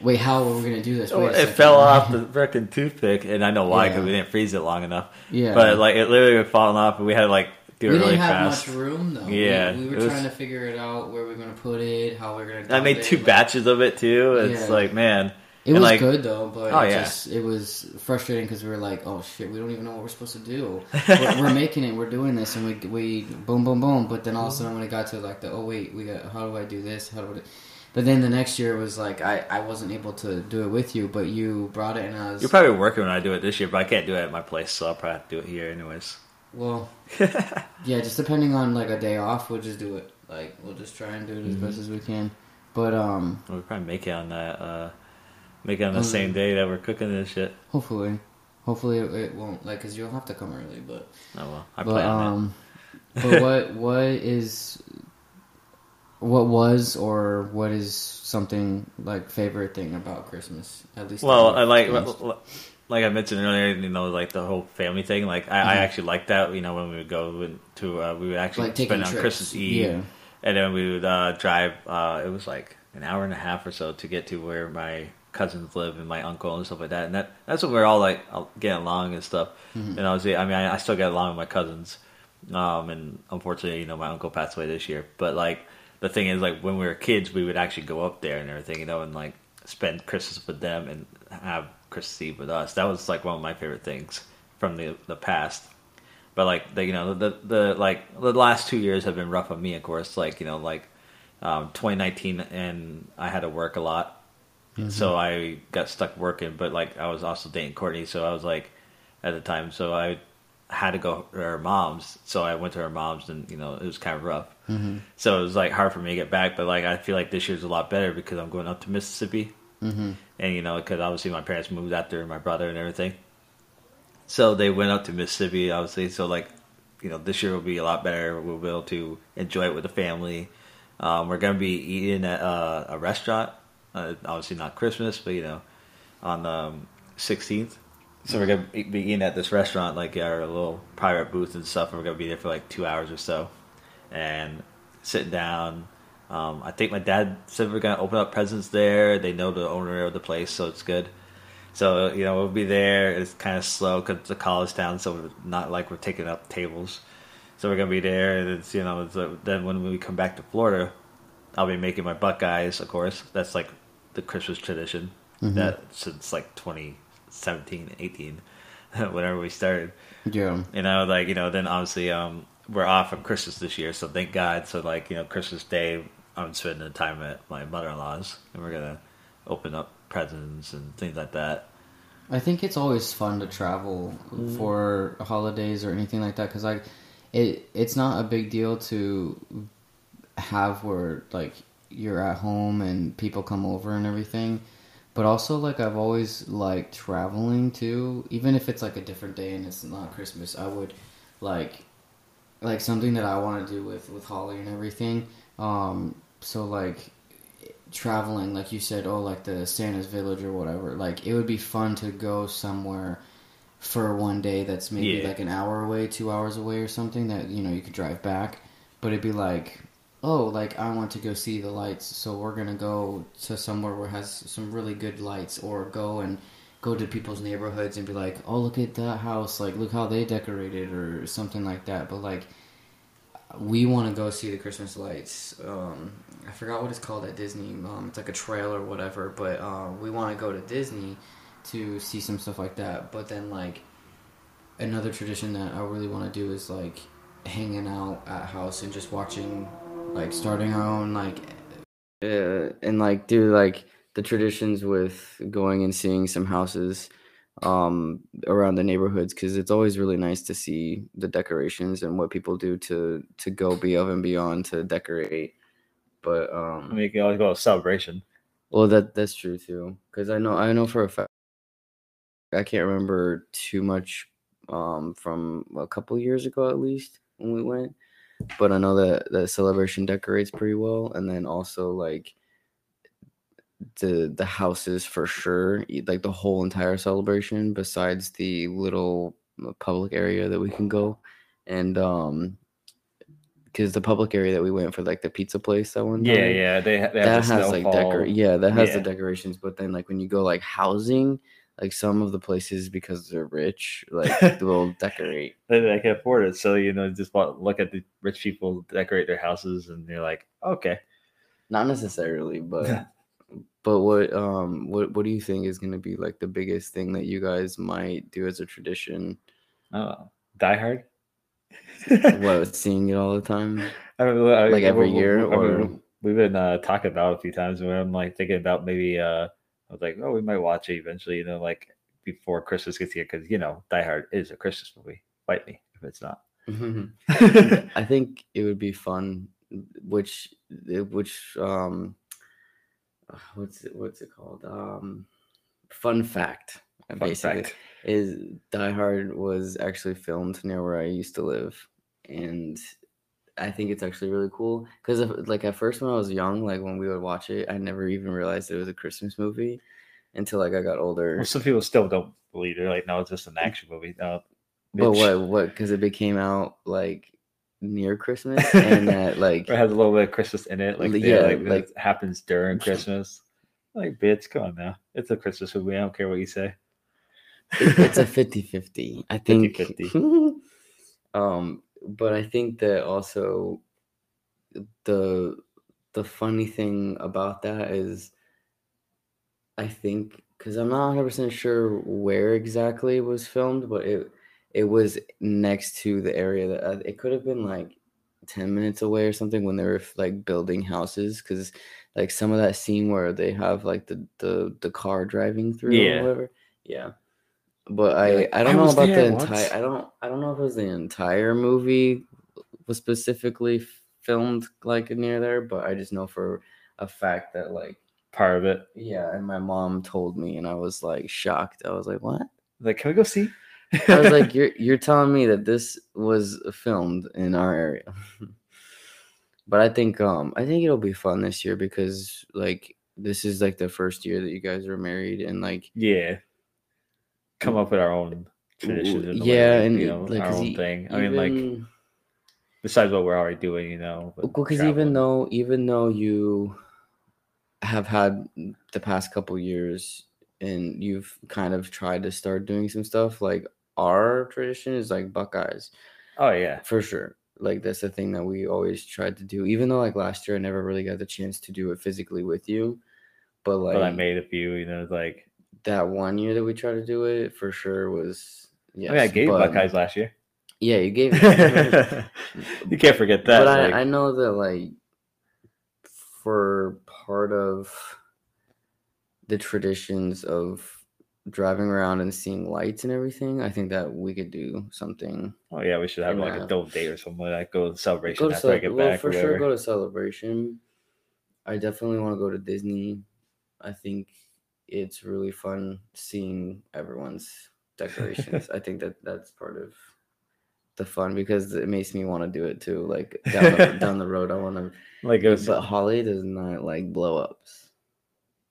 wait how are we gonna do this Wait it fell off the freaking toothpick, and I know why because Yeah. we didn't freeze it long enough. yeah But like it literally was falling off, and we had to like do it we really didn't have fast. much room though. Yeah, we, it were was- trying to figure it out where we're gonna put it, how we're gonna. I made it, two like- batches of it too. It's Yeah. like man, It was like- good though, but Oh, it yeah. just it was frustrating because we were like, oh shit, we don't even know what we're supposed to do. we're, we're making it, we're doing this, and we we boom boom boom. But then all of a sudden when it got to like the oh wait, we got how do I do this? How do I? Do... But then the next year was like I I wasn't able to do it with you, but you brought it and I was you're probably working when I do it this year, but I can't do it at my place, so I'll probably have to do it here anyways. well, yeah, just depending on like a day off, we'll just do it. Like we'll just try and do it as Mm-hmm. best as we can. But um, We'll probably make it on that. Uh, make it on the Um, same day that we're cooking this shit. hopefully, hopefully it, it won't like because you'll have to come early, but. Oh well, I but plan um, but what what is what was or what is something like favorite thing about Christmas at least? Well, I like like I mentioned earlier, you know, like the whole family thing. Like I, I Mhm. actually like that. You know, when we would go to, uh, we would actually like spend on trips. Christmas Eve. Yeah, and then we would uh, drive. Uh, it was like an hour and a half or so to get to where my cousins live and my uncle and stuff like that. And that that's when we are all like getting along and stuff. Mm-hmm. And I was, I mean, I, I, still get along with my cousins. Um, and unfortunately, you know, my uncle passed away this year. But like the thing is, like when we were kids, we would actually go up there and everything, you know, and like spend Christmas with them and have Christmas Eve with us. That was like one of my favorite things from the the past. But like the you know the the like the last two years have been rough on me, of course. Like you know like um, 2019, and I had to work a lot, mm-hmm. so I got stuck working. But like I was also dating Courtney, so I was like at the time, so I had to go to her mom's. So I went to her mom's, and you know it was kind of rough. Mm-hmm. So it was like hard for me to get back. But like I feel like this year's a lot better because I'm going up to Mississippi, mm-hmm. and you know because obviously my parents moved after my brother and everything. So they went up to Mississippi, obviously. So like, you know, this year will be a lot better. We'll be able to enjoy it with the family. Um, we're gonna be eating at uh, a restaurant. Uh, obviously not Christmas, but you know, on the sixteenth. So we're gonna be eating at this restaurant, like our little private booth and stuff. And we're gonna be there for like two hours or so, and sitting down. Um, I think my dad said we're gonna open up presents there. They know the owner of the place, so it's good. So you know we'll be there. It's kind of slow because it's a college town, so not like we're taking up tables. So we're gonna be there, and it's you know it's, uh, then when we come back to Florida, I'll be making my Buckeyes. Of course, that's like the Christmas tradition mm-hmm. that since like 2017, 18, whenever we started. Yeah, And I was like you know, then obviously um, we're off on Christmas this year, so thank God. So like you know, Christmas Day, I'm spending the time at my mother-in-law's, and we're gonna open up presents and things like that. I think it's always fun to travel mm. for holidays or anything like that because like it it's not a big deal to have where like you're at home and people come over and everything. But also like I've always liked traveling too, even if it's like a different day and it's not Christmas. I would like like something that I want to do with with Holly and everything. Um, so like traveling, like you said, oh, like the Santa's Village or whatever. Like it would be fun to go somewhere for one day that's maybe yeah. like an hour away, two hours away, or something that you know you could drive back. But it'd be like, oh, like I want to go see the lights, so we're gonna go to somewhere where has some really good lights, or go and go to people's neighborhoods and be like, oh, look at that house, like look how they decorated, or something like that. But like we want to go see the Christmas lights. Um, I forgot what it's called at Disney. Um, it's like a trail or whatever. But uh, we want to go to Disney to see some stuff like that. But then like another tradition that I really want to do is like hanging out at house and just watching, like starting our own like, uh, and like do like the traditions with going and seeing some houses um, around the neighborhoods because it's always really nice to see the decorations and what people do to to go above and beyond to decorate. But um, I mean, you can always go a celebration. Well, that that's true too. Because I know I know for a fact I can't remember too much um, from a couple years ago at least when we went, but I know that the celebration decorates pretty well, and then also like the the houses for sure, like the whole entire celebration, besides the little uh, public area that we can go, and um, because the public area that we went for like the pizza place that one yeah time, yeah they, they that has like decor yeah that has yeah. the decorations but then like when you go like housing like some of the places because they're rich like they will decorate they, they can afford it so you know just look at the rich people decorate their houses and you're like okay not necessarily but But what um what what do you think is going to be like the biggest thing that you guys might do as a tradition? Oh, Die Hard. what seeing it all the time? I mean, I, like every year, I or we've been uh, talking about a few times. Where I'm like thinking about maybe uh, I was like, oh, we might watch it eventually. You know, like before Christmas gets here, because you know, Die Hard is a Christmas movie. Fight me if it's not. I think it would be fun, which which um what's it what's it called? Um, fun fact. Fun basically, fact. is Die Hard was actually filmed near where I used to live, and I think it's actually really cool because like at first when I was young, like when we would watch it, I never even realized it was a Christmas movie until like I got older. Well, some people still don't believe it. Like, no, it's just an action movie. No, but what? What? Because it became out like near Christmas and that like it has a little bit of Christmas in it, like Yeah, like, like- it happens during Christmas. Like, bitch, come on now. It's a Christmas movie. I don't care what you say. it- it's a 50-50. I think 50-50. um but I think that also the the funny thing about that is I think because I'm not 100 percent sure where exactly it was filmed, but it it was next to the area that uh, it could have been like 10 minutes away or something when they were like building houses because like some of that scene where they have like the the, the car driving through Yeah. or whatever yeah but I I "I don't know about the entire I don't I don't know if it was the entire movie was specifically filmed like near there but I just know for a fact that like Part of it. yeah and my mom told me and I was like shocked I was like what Like, can we go see? I was like, you're you're telling me that this was filmed in our area. but I think um I think it'll be fun this year because like this is like the first year that you guys are married and like yeah. Come up with our own traditions. way, yeah like, and you know, like our own e- thing. I mean, like, besides what we're already doing, you know. because even though even though you have had the past couple years and you've kind of tried to start doing some stuff like our tradition is like buckeyes Oh, yeah. for sure like that's the thing that we always tried to do even though like last year i never really got the chance to do it physically with you but like But I made a few, you know, like, that one year that we tried to do it for sure was oh, yeah I mean, I gave Buckeyes last year. yeah you gave you can't forget that. but I, like- I know that like for part of the traditions of driving around and seeing lights and everything i think that we could do something oh, yeah, we should have like Yeah. a double date or something like that. Go to celebration go to after I get well, back. for sure go to celebration i definitely want to go to disney i think it's really fun seeing everyone's decorations. I think that that's part of the fun because it makes me want to do it too like down the, down the road i want to Like, it was, but holly does not like blow ups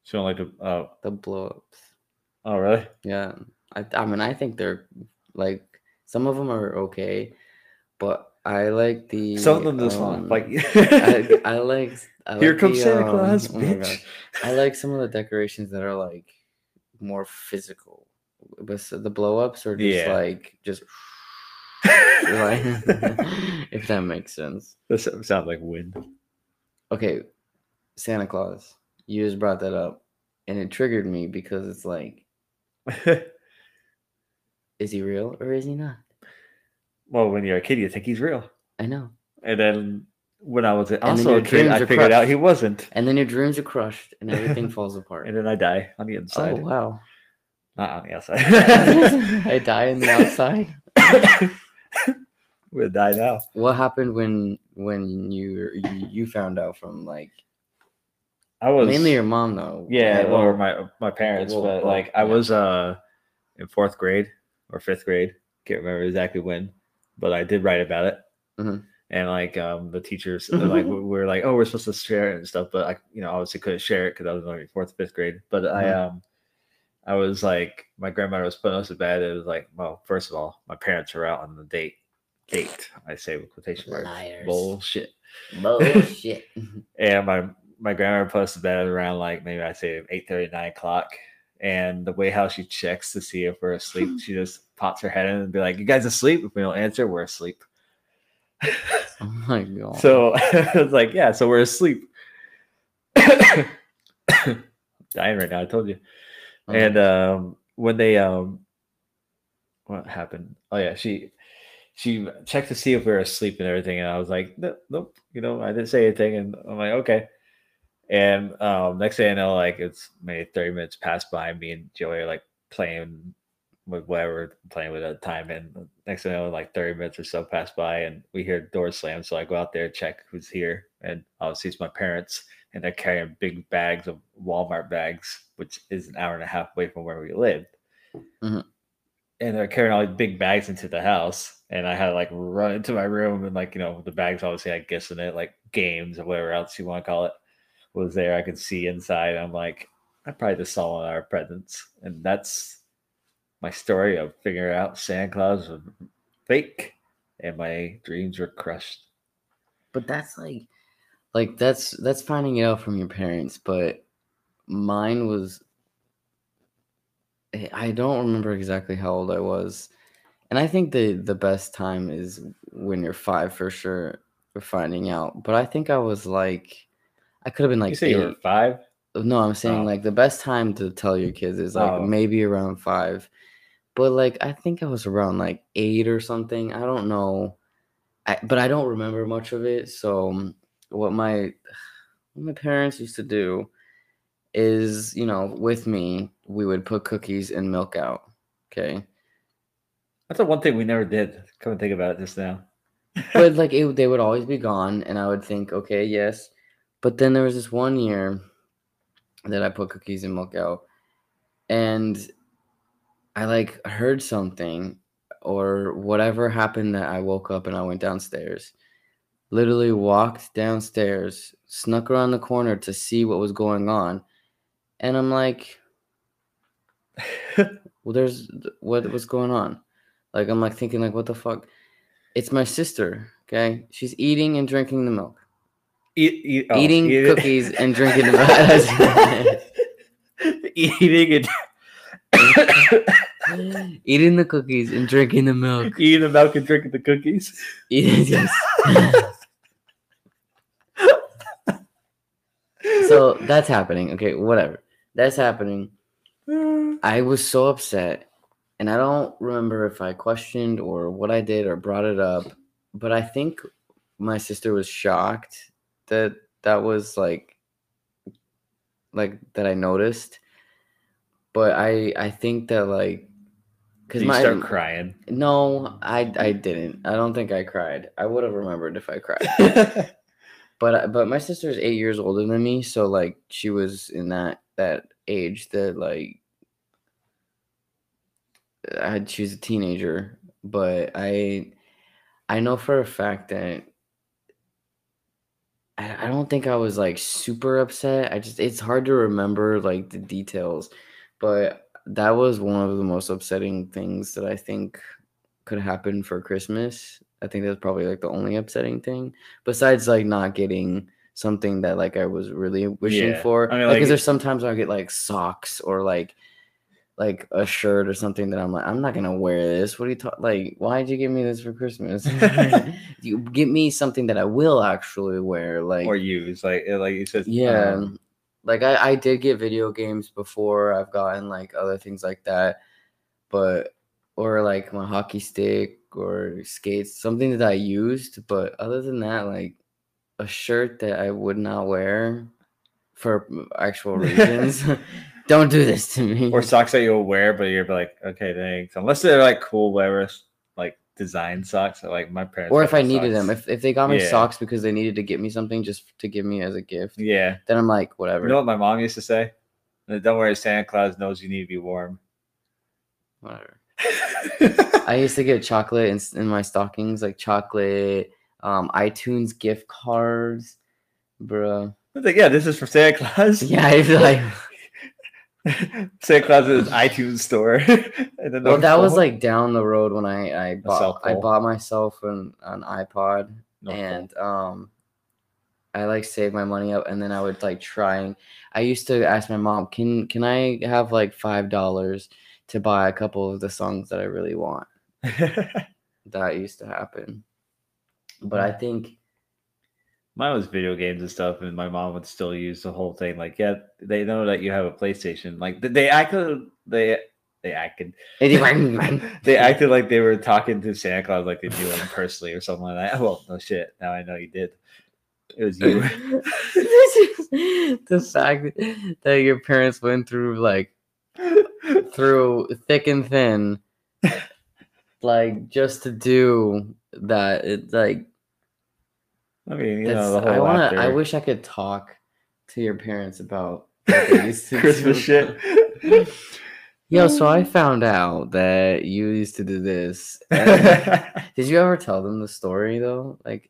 she don't like the, uh, the blow ups oh, really? yeah. I, I mean i think they're like some of them are okay but i like the Some of them just um, not. Like, I, I like I here like comes the, Santa um, Claus, oh bitch. I like some of the decorations that are like more physical. But the blow ups are just Yeah. like just like if that makes sense. This sounds like wind. Okay, Santa Claus. You just brought that up, and it triggered me because it's like, is he real or is he not? Well, when you're a kid, you think he's real, I know. and then when I was also a kid, I figured out he wasn't, And then your dreams are crushed and everything falls apart. and then I die on the inside. oh wow! not on the outside. I die on the outside. We'll die now. What happened when when you you, found out from like I was mainly your mom though? Yeah, right? or my my parents, well, but well, like I yeah. was uh in fourth grade or fifth grade, can't remember exactly when, but I did write about it. Mhm. And like um the teachers like we we were like, oh, we're supposed to share it and stuff, but I you know obviously couldn't share it because I was only fourth fifth grade. But I Mhm. um I was like my grandmother was putting us to bed. It was like, well, first of all, my parents were out on the date. Date, I say with quotation marks. Liars. Bullshit. bullshit. And my my grandma put us to bed around like maybe I say 8 9 o'clock. And the way how she checks to see if we're asleep, she just pops her head in and be like, You guys asleep? If we don't answer, we're asleep. oh my god. So I was like, Yeah, so we're asleep. Dying right now, I told you. Okay. And um when they um what happened? Oh yeah, she she checked to see if we were asleep and everything, and I was like, nope, nope, you know, I didn't say anything, and I'm like, okay. And um next thing I know, like it's maybe 30 minutes passed by, me and Joey are like playing with whatever playing with at the time, and next thing I know, like 30 minutes or so passed by, and we hear doors slam, so I go out there check who's here, and obviously it's my parents, and they're carrying big bags of Walmart bags, which is an hour and a half away from where we lived. Mhm. And they're carrying all these big bags into the house. And I had to like run into my room and like, you know, the bags obviously had gifts in it, like games or whatever else you want to call it, was there. I could see inside. I'm like, I probably just saw one of our presents. And that's my story of figuring out Santa Claus was fake and my dreams were crushed. But that's like, like that's that's finding it out from your parents. But mine was, I- I don't remember exactly how old I was, and I think the the best time is when you're five for sure for finding out. But I think I was like, I could have been like you say you were five? No, I'm saying Oh. like the best time to tell your kids is like Oh. maybe around five. But like I think I was around like eight or something. I don't know. I, but I don't remember much of it. So um, what my what my parents used to do is, you know, with me, we would put cookies and milk out. Okay. That's the one thing we never did. Come and think about it just now. but like it, they would always be gone and i would think okay yes but then there was this one year that i put cookies and milk out and i like heard something or whatever happened that i woke up and i went downstairs. Literally walked downstairs snuck around the corner to see what was going on and i'm like well there's what what's going on? Like i'm like thinking like what the fuck? It's my sister okay? She's eating and drinking the milk Eat, eat, oh, eating eat it. cookies and drinking the milk eating and eating the cookies and drinking the milk eating the milk and drinking the cookies. eating yes. so that's happening okay whatever that's happening I was so upset, and I don't remember if I questioned or what I did or brought it up, but I think my sister was shocked that that was like like that I noticed. But I I think that like because you my start crying. no I I didn't I don't think I cried I would have remembered if I cried but I- but my sister is eight years older than me so like she was in that that age that like I had she was a teenager but I I know for a fact that I, I don't think I was like super upset I just it's hard to remember like the details but that was one of the most upsetting things that I think could happen for Christmas. I think that's probably like the only upsetting thing, besides like not getting something that like I was really wishing Yeah. for. I mean, like, like- 'cause there's sometimes I get like socks or like like a shirt or something that I'm like I'm not gonna wear this. What are you talking? Like, why'd you give me this for Christmas? you give me something that I will actually wear. Like, or use like like you said. yeah. um, like I, I did get video games before. I've gotten like other things like that. But or like my hockey stick or skates, something that I used, but other than that, like a shirt that I would not wear for actual reasons. Don't do this to me. or socks that you'll wear, but you're like, okay, thanks. Unless they're like cool, whatever, like design socks. Like my parents. or if I needed them, if, if they got me Yeah. socks because they needed to get me something just to give me as a gift, yeah, then I'm like, whatever. you know what my mom used to say? Don't worry, Santa Claus knows you need to be warm. Whatever. I used to get chocolate in, in my stockings, like chocolate, um, iTunes gift cards, bro. Like, yeah, this is for Santa Claus. Yeah, I'd like, Santa Claus is iTunes store. and then well, that was like down the road when I I bought I bought myself an an iPod No, and um, I like saved my money up, and then I would like trying. I used to ask my mom, "Can can I have like five dollars to buy a couple of the songs that I really want?" That used to happen, but I think Mine was video games and stuff, and my mom would still use the whole thing. Like, yeah, they know that you have a PlayStation. Like, they acted, they they acted, they acted like they were talking to Santa Claus, like they knew him personally or something like that. Oh, well, no shit. Now I know you did. It was you. the fact that your parents went through like through thick and thin like just to do that it like I mean, you know, the whole i want after i wish i could talk to your parents about what they used to Christmas shit. yo so i um, found out that you used to do this did you ever tell them the story though like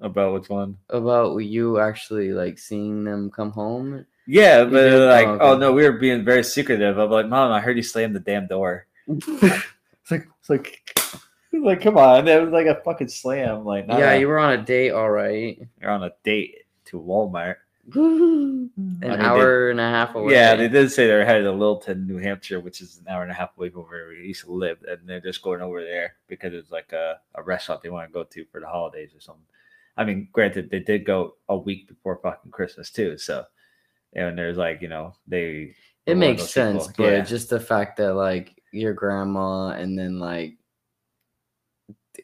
About which one? about you actually like seeing them come home Yeah, but they're like, Oh, oh, okay. no, we were being very secretive. I'm like, mom, I heard you slam the damn door. It's like, it's like, like, come on, that was like a fucking slam. Like, not yeah, you were on a date, all right. you're on a date to Walmart. An I mean, hour and a half away. Yeah, they did say they're headed to Littleton, New Hampshire, which is an hour and a half away from where we used to live, and they're just going over there because it's like a, a restaurant they want to go to for the holidays or something. I mean, granted, they did go a week before fucking Christmas too, so and there's like you know they it makes sense, people- but yeah. just the fact that like your grandma and then like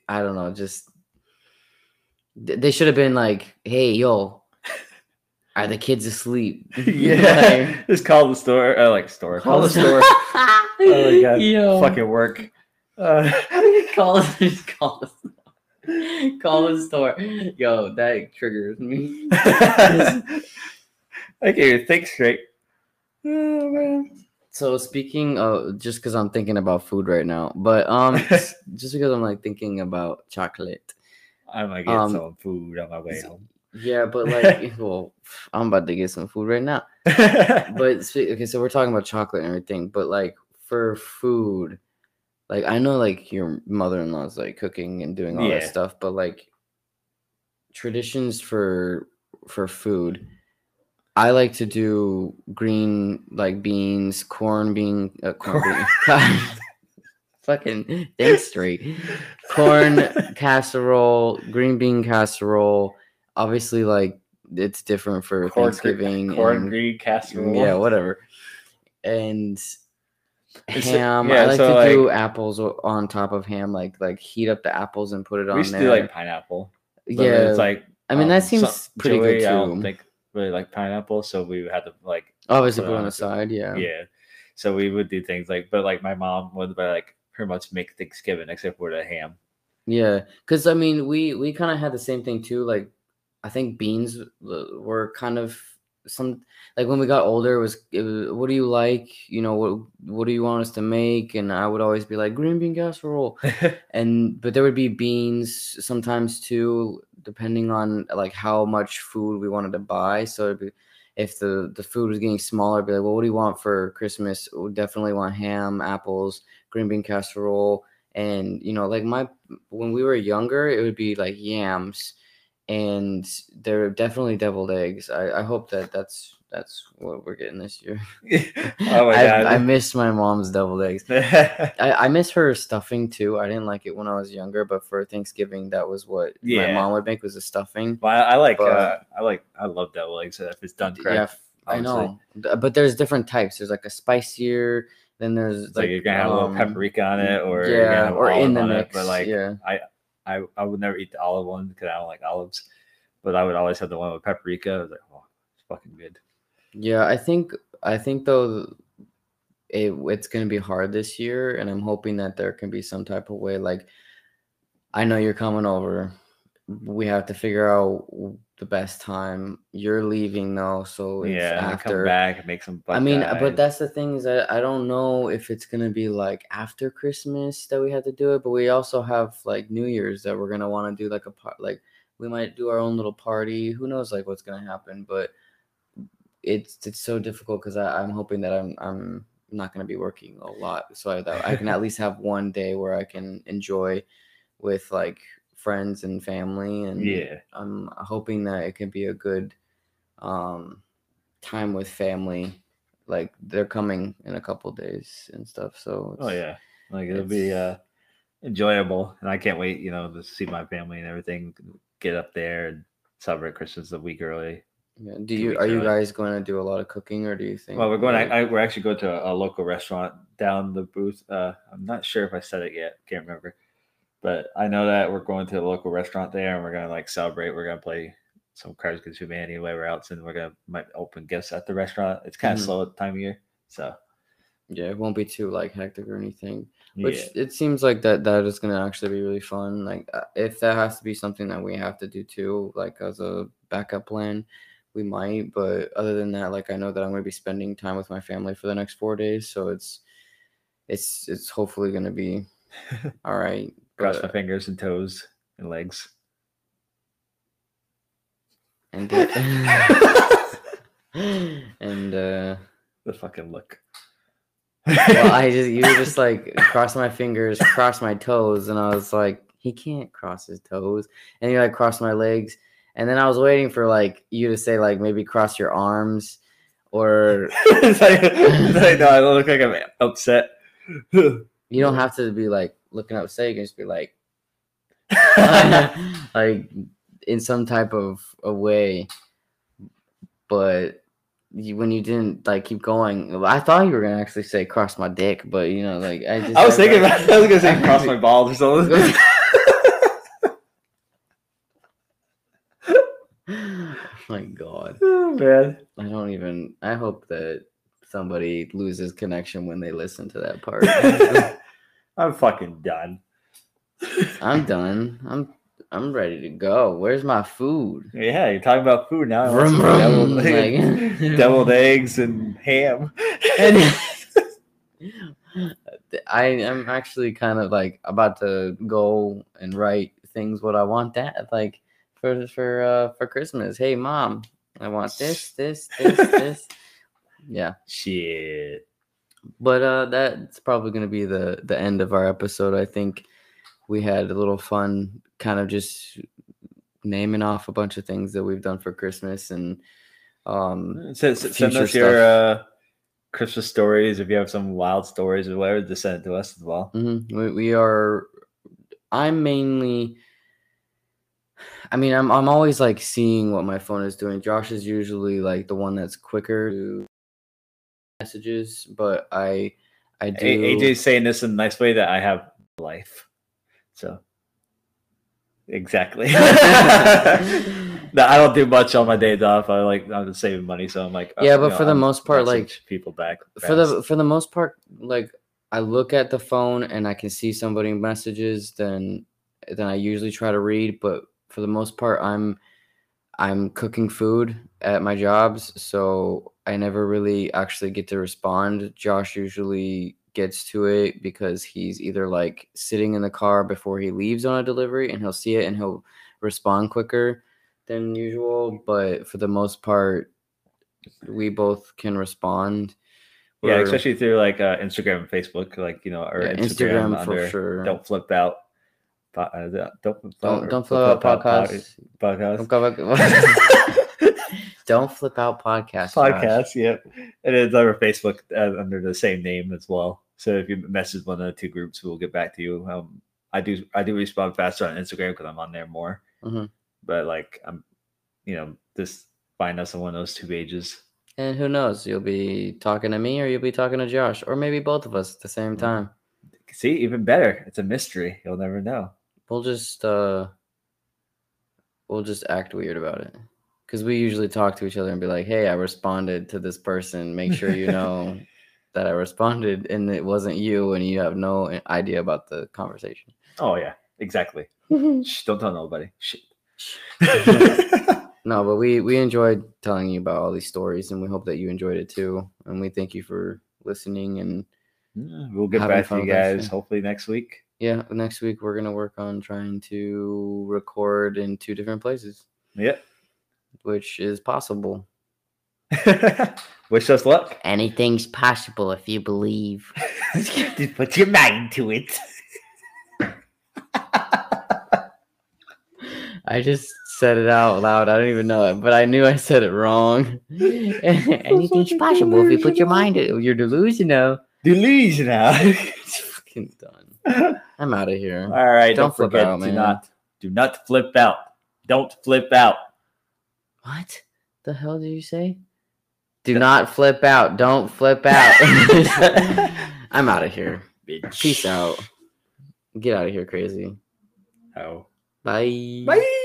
I don't know, just they should have been like, "Hey, yo, are the kids asleep?" yeah, just call the store, uh, like store, call the store. oh my god, Yo. fucking work. Uh, call us, just call us. Call the store. Yo, that triggers me. I can't even think straight. Oh man. So speaking of, just because I'm thinking about food right now, but um, just because I'm like thinking about chocolate. I might get Um, some food on my way home. Yeah, but like, well, I'm about to get some food right now. But okay, so we're talking about chocolate and everything, but like for food, like I know like your mother-in-law's like cooking and doing all that stuff, but like traditions for for food, I like to do green like beans, corn bean, uh, corn bean. Fucking think straight. Corn casserole, green bean casserole. Obviously, like it's different for corn, Thanksgiving. corn and- green casserole. yeah, whatever. And ham. yeah, I like so, to do apples on top of ham, like like heat up the apples and put it on we used to there. do like pineapple. yeah, it's like I mean um, that seems some- pretty Joey, good I don't too. think really like pineapple, so we had to like oh, Obviously, put put on the side. Yeah, yeah. So we would do things like, but like my mom would like pretty much make Thanksgiving except for the ham. Yeah, because I mean, we we kind of had the same thing too. Like, I think beans were kind of some like when we got older. It was, it was what do you like? You know, what what do you want us to make? And I would always be like green bean casserole. and but there would be beans sometimes too, depending on like how much food we wanted to buy. So be, if the the food was getting smaller, be like, well, what do you want for Christmas? We definitely want ham, apples, green bean casserole and you know like my when we were younger it would be like yams and they're definitely deviled eggs i, I hope that that's that's what we're getting this year oh my I, god. I miss my mom's deviled eggs I, I miss her stuffing too i didn't like it when i was younger but for thanksgiving that was what my mom would make was the stuffing Well, I, I like But- uh, I like I love deviled eggs if it's done correct. yeah i know but there's different types there's like a spicier then there's It's like, you're gonna have a little um, paprika on it, or you're yeah have or in the on mix It, but like, yeah I I would never eat the olive one because I don't like olives. But I would always have the one with paprika. I was like, oh, it's fucking good. Yeah, I think I think though it it's gonna be hard this year, and I'm hoping that there can be some type of way. Like, I know you're coming over. We have to figure out the best time. You're leaving though, so it's yeah, then come back make some. I mean, uh, buckeyes. but that's the thing is that I don't know if it's gonna be like after Christmas that we have to do it, but we also have like New Year's that we're gonna want to do like a part. Like we might do our own little party. Who knows like what's gonna happen? But it's it's so difficult because I'm hoping that I'm I'm not gonna be working a lot, so I, that I can at least have one day where I can enjoy with like friends and family and yeah, I'm hoping that it can be a good um time with family. Like they're coming in a couple days and stuff. So oh yeah, like it'll be uh enjoyable, and I can't wait. You know, to see my family and everything. Get up there and celebrate Christmas a week early. Yeah. Do you are you guys going to do a lot of cooking or do you think? Well, we're going. like- I, I, we're actually going to a, a local restaurant down the booth. Uh, I'm not sure if I said it yet. Can't remember. But I know that we're going to a local restaurant there, and we're gonna like celebrate. We're gonna play some Cards Against Humanity, whatever else, and we're gonna might open gifts at the restaurant. It's kind of Mhm. slow at the time of year, so yeah, it won't be too like hectic or anything. yeah. Which it seems like that that is going to actually be really fun. Like uh, if that has to be something that we have to do too, like as a backup plan, we might. But other than that, like I know that I'm going to be spending time with my family for the next four days, so it's it's it's hopefully going to be all right. Cross but- my fingers and toes and legs. and and uh The fucking look. well, I just you were just like cross my fingers, cross my toes, and I was like, he can't cross his toes, and you like cross my legs, and then I was waiting for like you to say like maybe cross your arms, or it's like, it's like, no, I look like I'm upset. you don't have to be like looking upset. You can just be like, like in some type of a way, but. You, when you didn't like keep going, I thought you were gonna actually say cross my dick, but you know, like I just I was thinking about. I was gonna say cross my balls or something. oh my god. oh man. I don't even I hope that somebody loses connection when they listen to that part. I'm fucking done. I'm done. I'm I'm ready to go. Where's my food? Yeah, you're talking about food now. Vroom, vroom, deviled, like- deviled eggs and ham. And- I am actually kind of like about to go and write things what I want that like for for uh for Christmas. Hey mom, I want this, this, this, this. Yeah. Shit. but uh that's probably going to be the the end of our episode i think we had a little fun kind of just naming off a bunch of things that we've done for christmas and um Send, send us your uh, Christmas stories if you have some wild stories or whatever. Just send it to us as well. mhm, we, we are i'm mainly i mean i'm i'm always like seeing what my phone is doing josh is usually like the one that's quicker to messages but i i do A- AJ's saying this in a nice way that I have life. So exactly. no, I don't do much on my days off. I like I'm just saving money, so I'm like, oh, Yeah, you but know, for the I'm most part, like, people back for the for the most part like i look at the phone and i can see somebody messages then then i usually try to read but for the most part i'm i'm cooking food at my jobs so i never really actually get to respond josh usually gets to it because he's either like sitting in the car before he leaves on a delivery and he'll see it and he'll respond quicker than usual but for the most part we both can respond yeah, We're- especially through like uh, Instagram and Facebook, like you know, or Yeah, Instagram, Instagram for sure. Don't flip out. Uh, Don't flip out. Don't don't flip out pod- podcasts. Podcast. Don't flip out podcast. Josh. podcast. Yep, and it's over Facebook uh, under the same name as well. So if you message one of the two groups, we'll get back to you. Um, I do I do respond faster on Instagram because I'm on there more. Mhm. But like I'm, you know, just find us on one of those two pages. And who knows? You'll be talking to me, or you'll be talking to Josh, or maybe both of us at the same Mhm. time. See, even better. It's a mystery. You'll never know. We'll just uh, we'll just act weird about it, because we usually talk to each other and be like, "Hey, I responded to this person. Make sure you know that I responded, and it wasn't you, and you have no idea about the conversation." Oh yeah, exactly. Shh, don't tell nobody. No, but we we enjoyed telling you about all these stories, and we hope that you enjoyed it too. And we thank you for listening. And Yeah, we'll get back to you guys hopefully next week. Yeah, next week we're gonna work on trying to record in two different places, Yep. which is possible. Wish us luck. Anything's possible if you believe. Just put your mind to it. I just said it out loud. I don't even know it, but I knew I said it wrong. Anything's possible if you put your mind to it. You're delusional. Delusional. It's fucking done. I'm out of here. All right, don't, Don't flip forget out, do man. not do not flip out. Don't flip out. What the hell did you say? Do not flip out. Don't flip out. I'm out of here. Bitch. Peace out. Get out of here, crazy. Oh. Bye. Bye.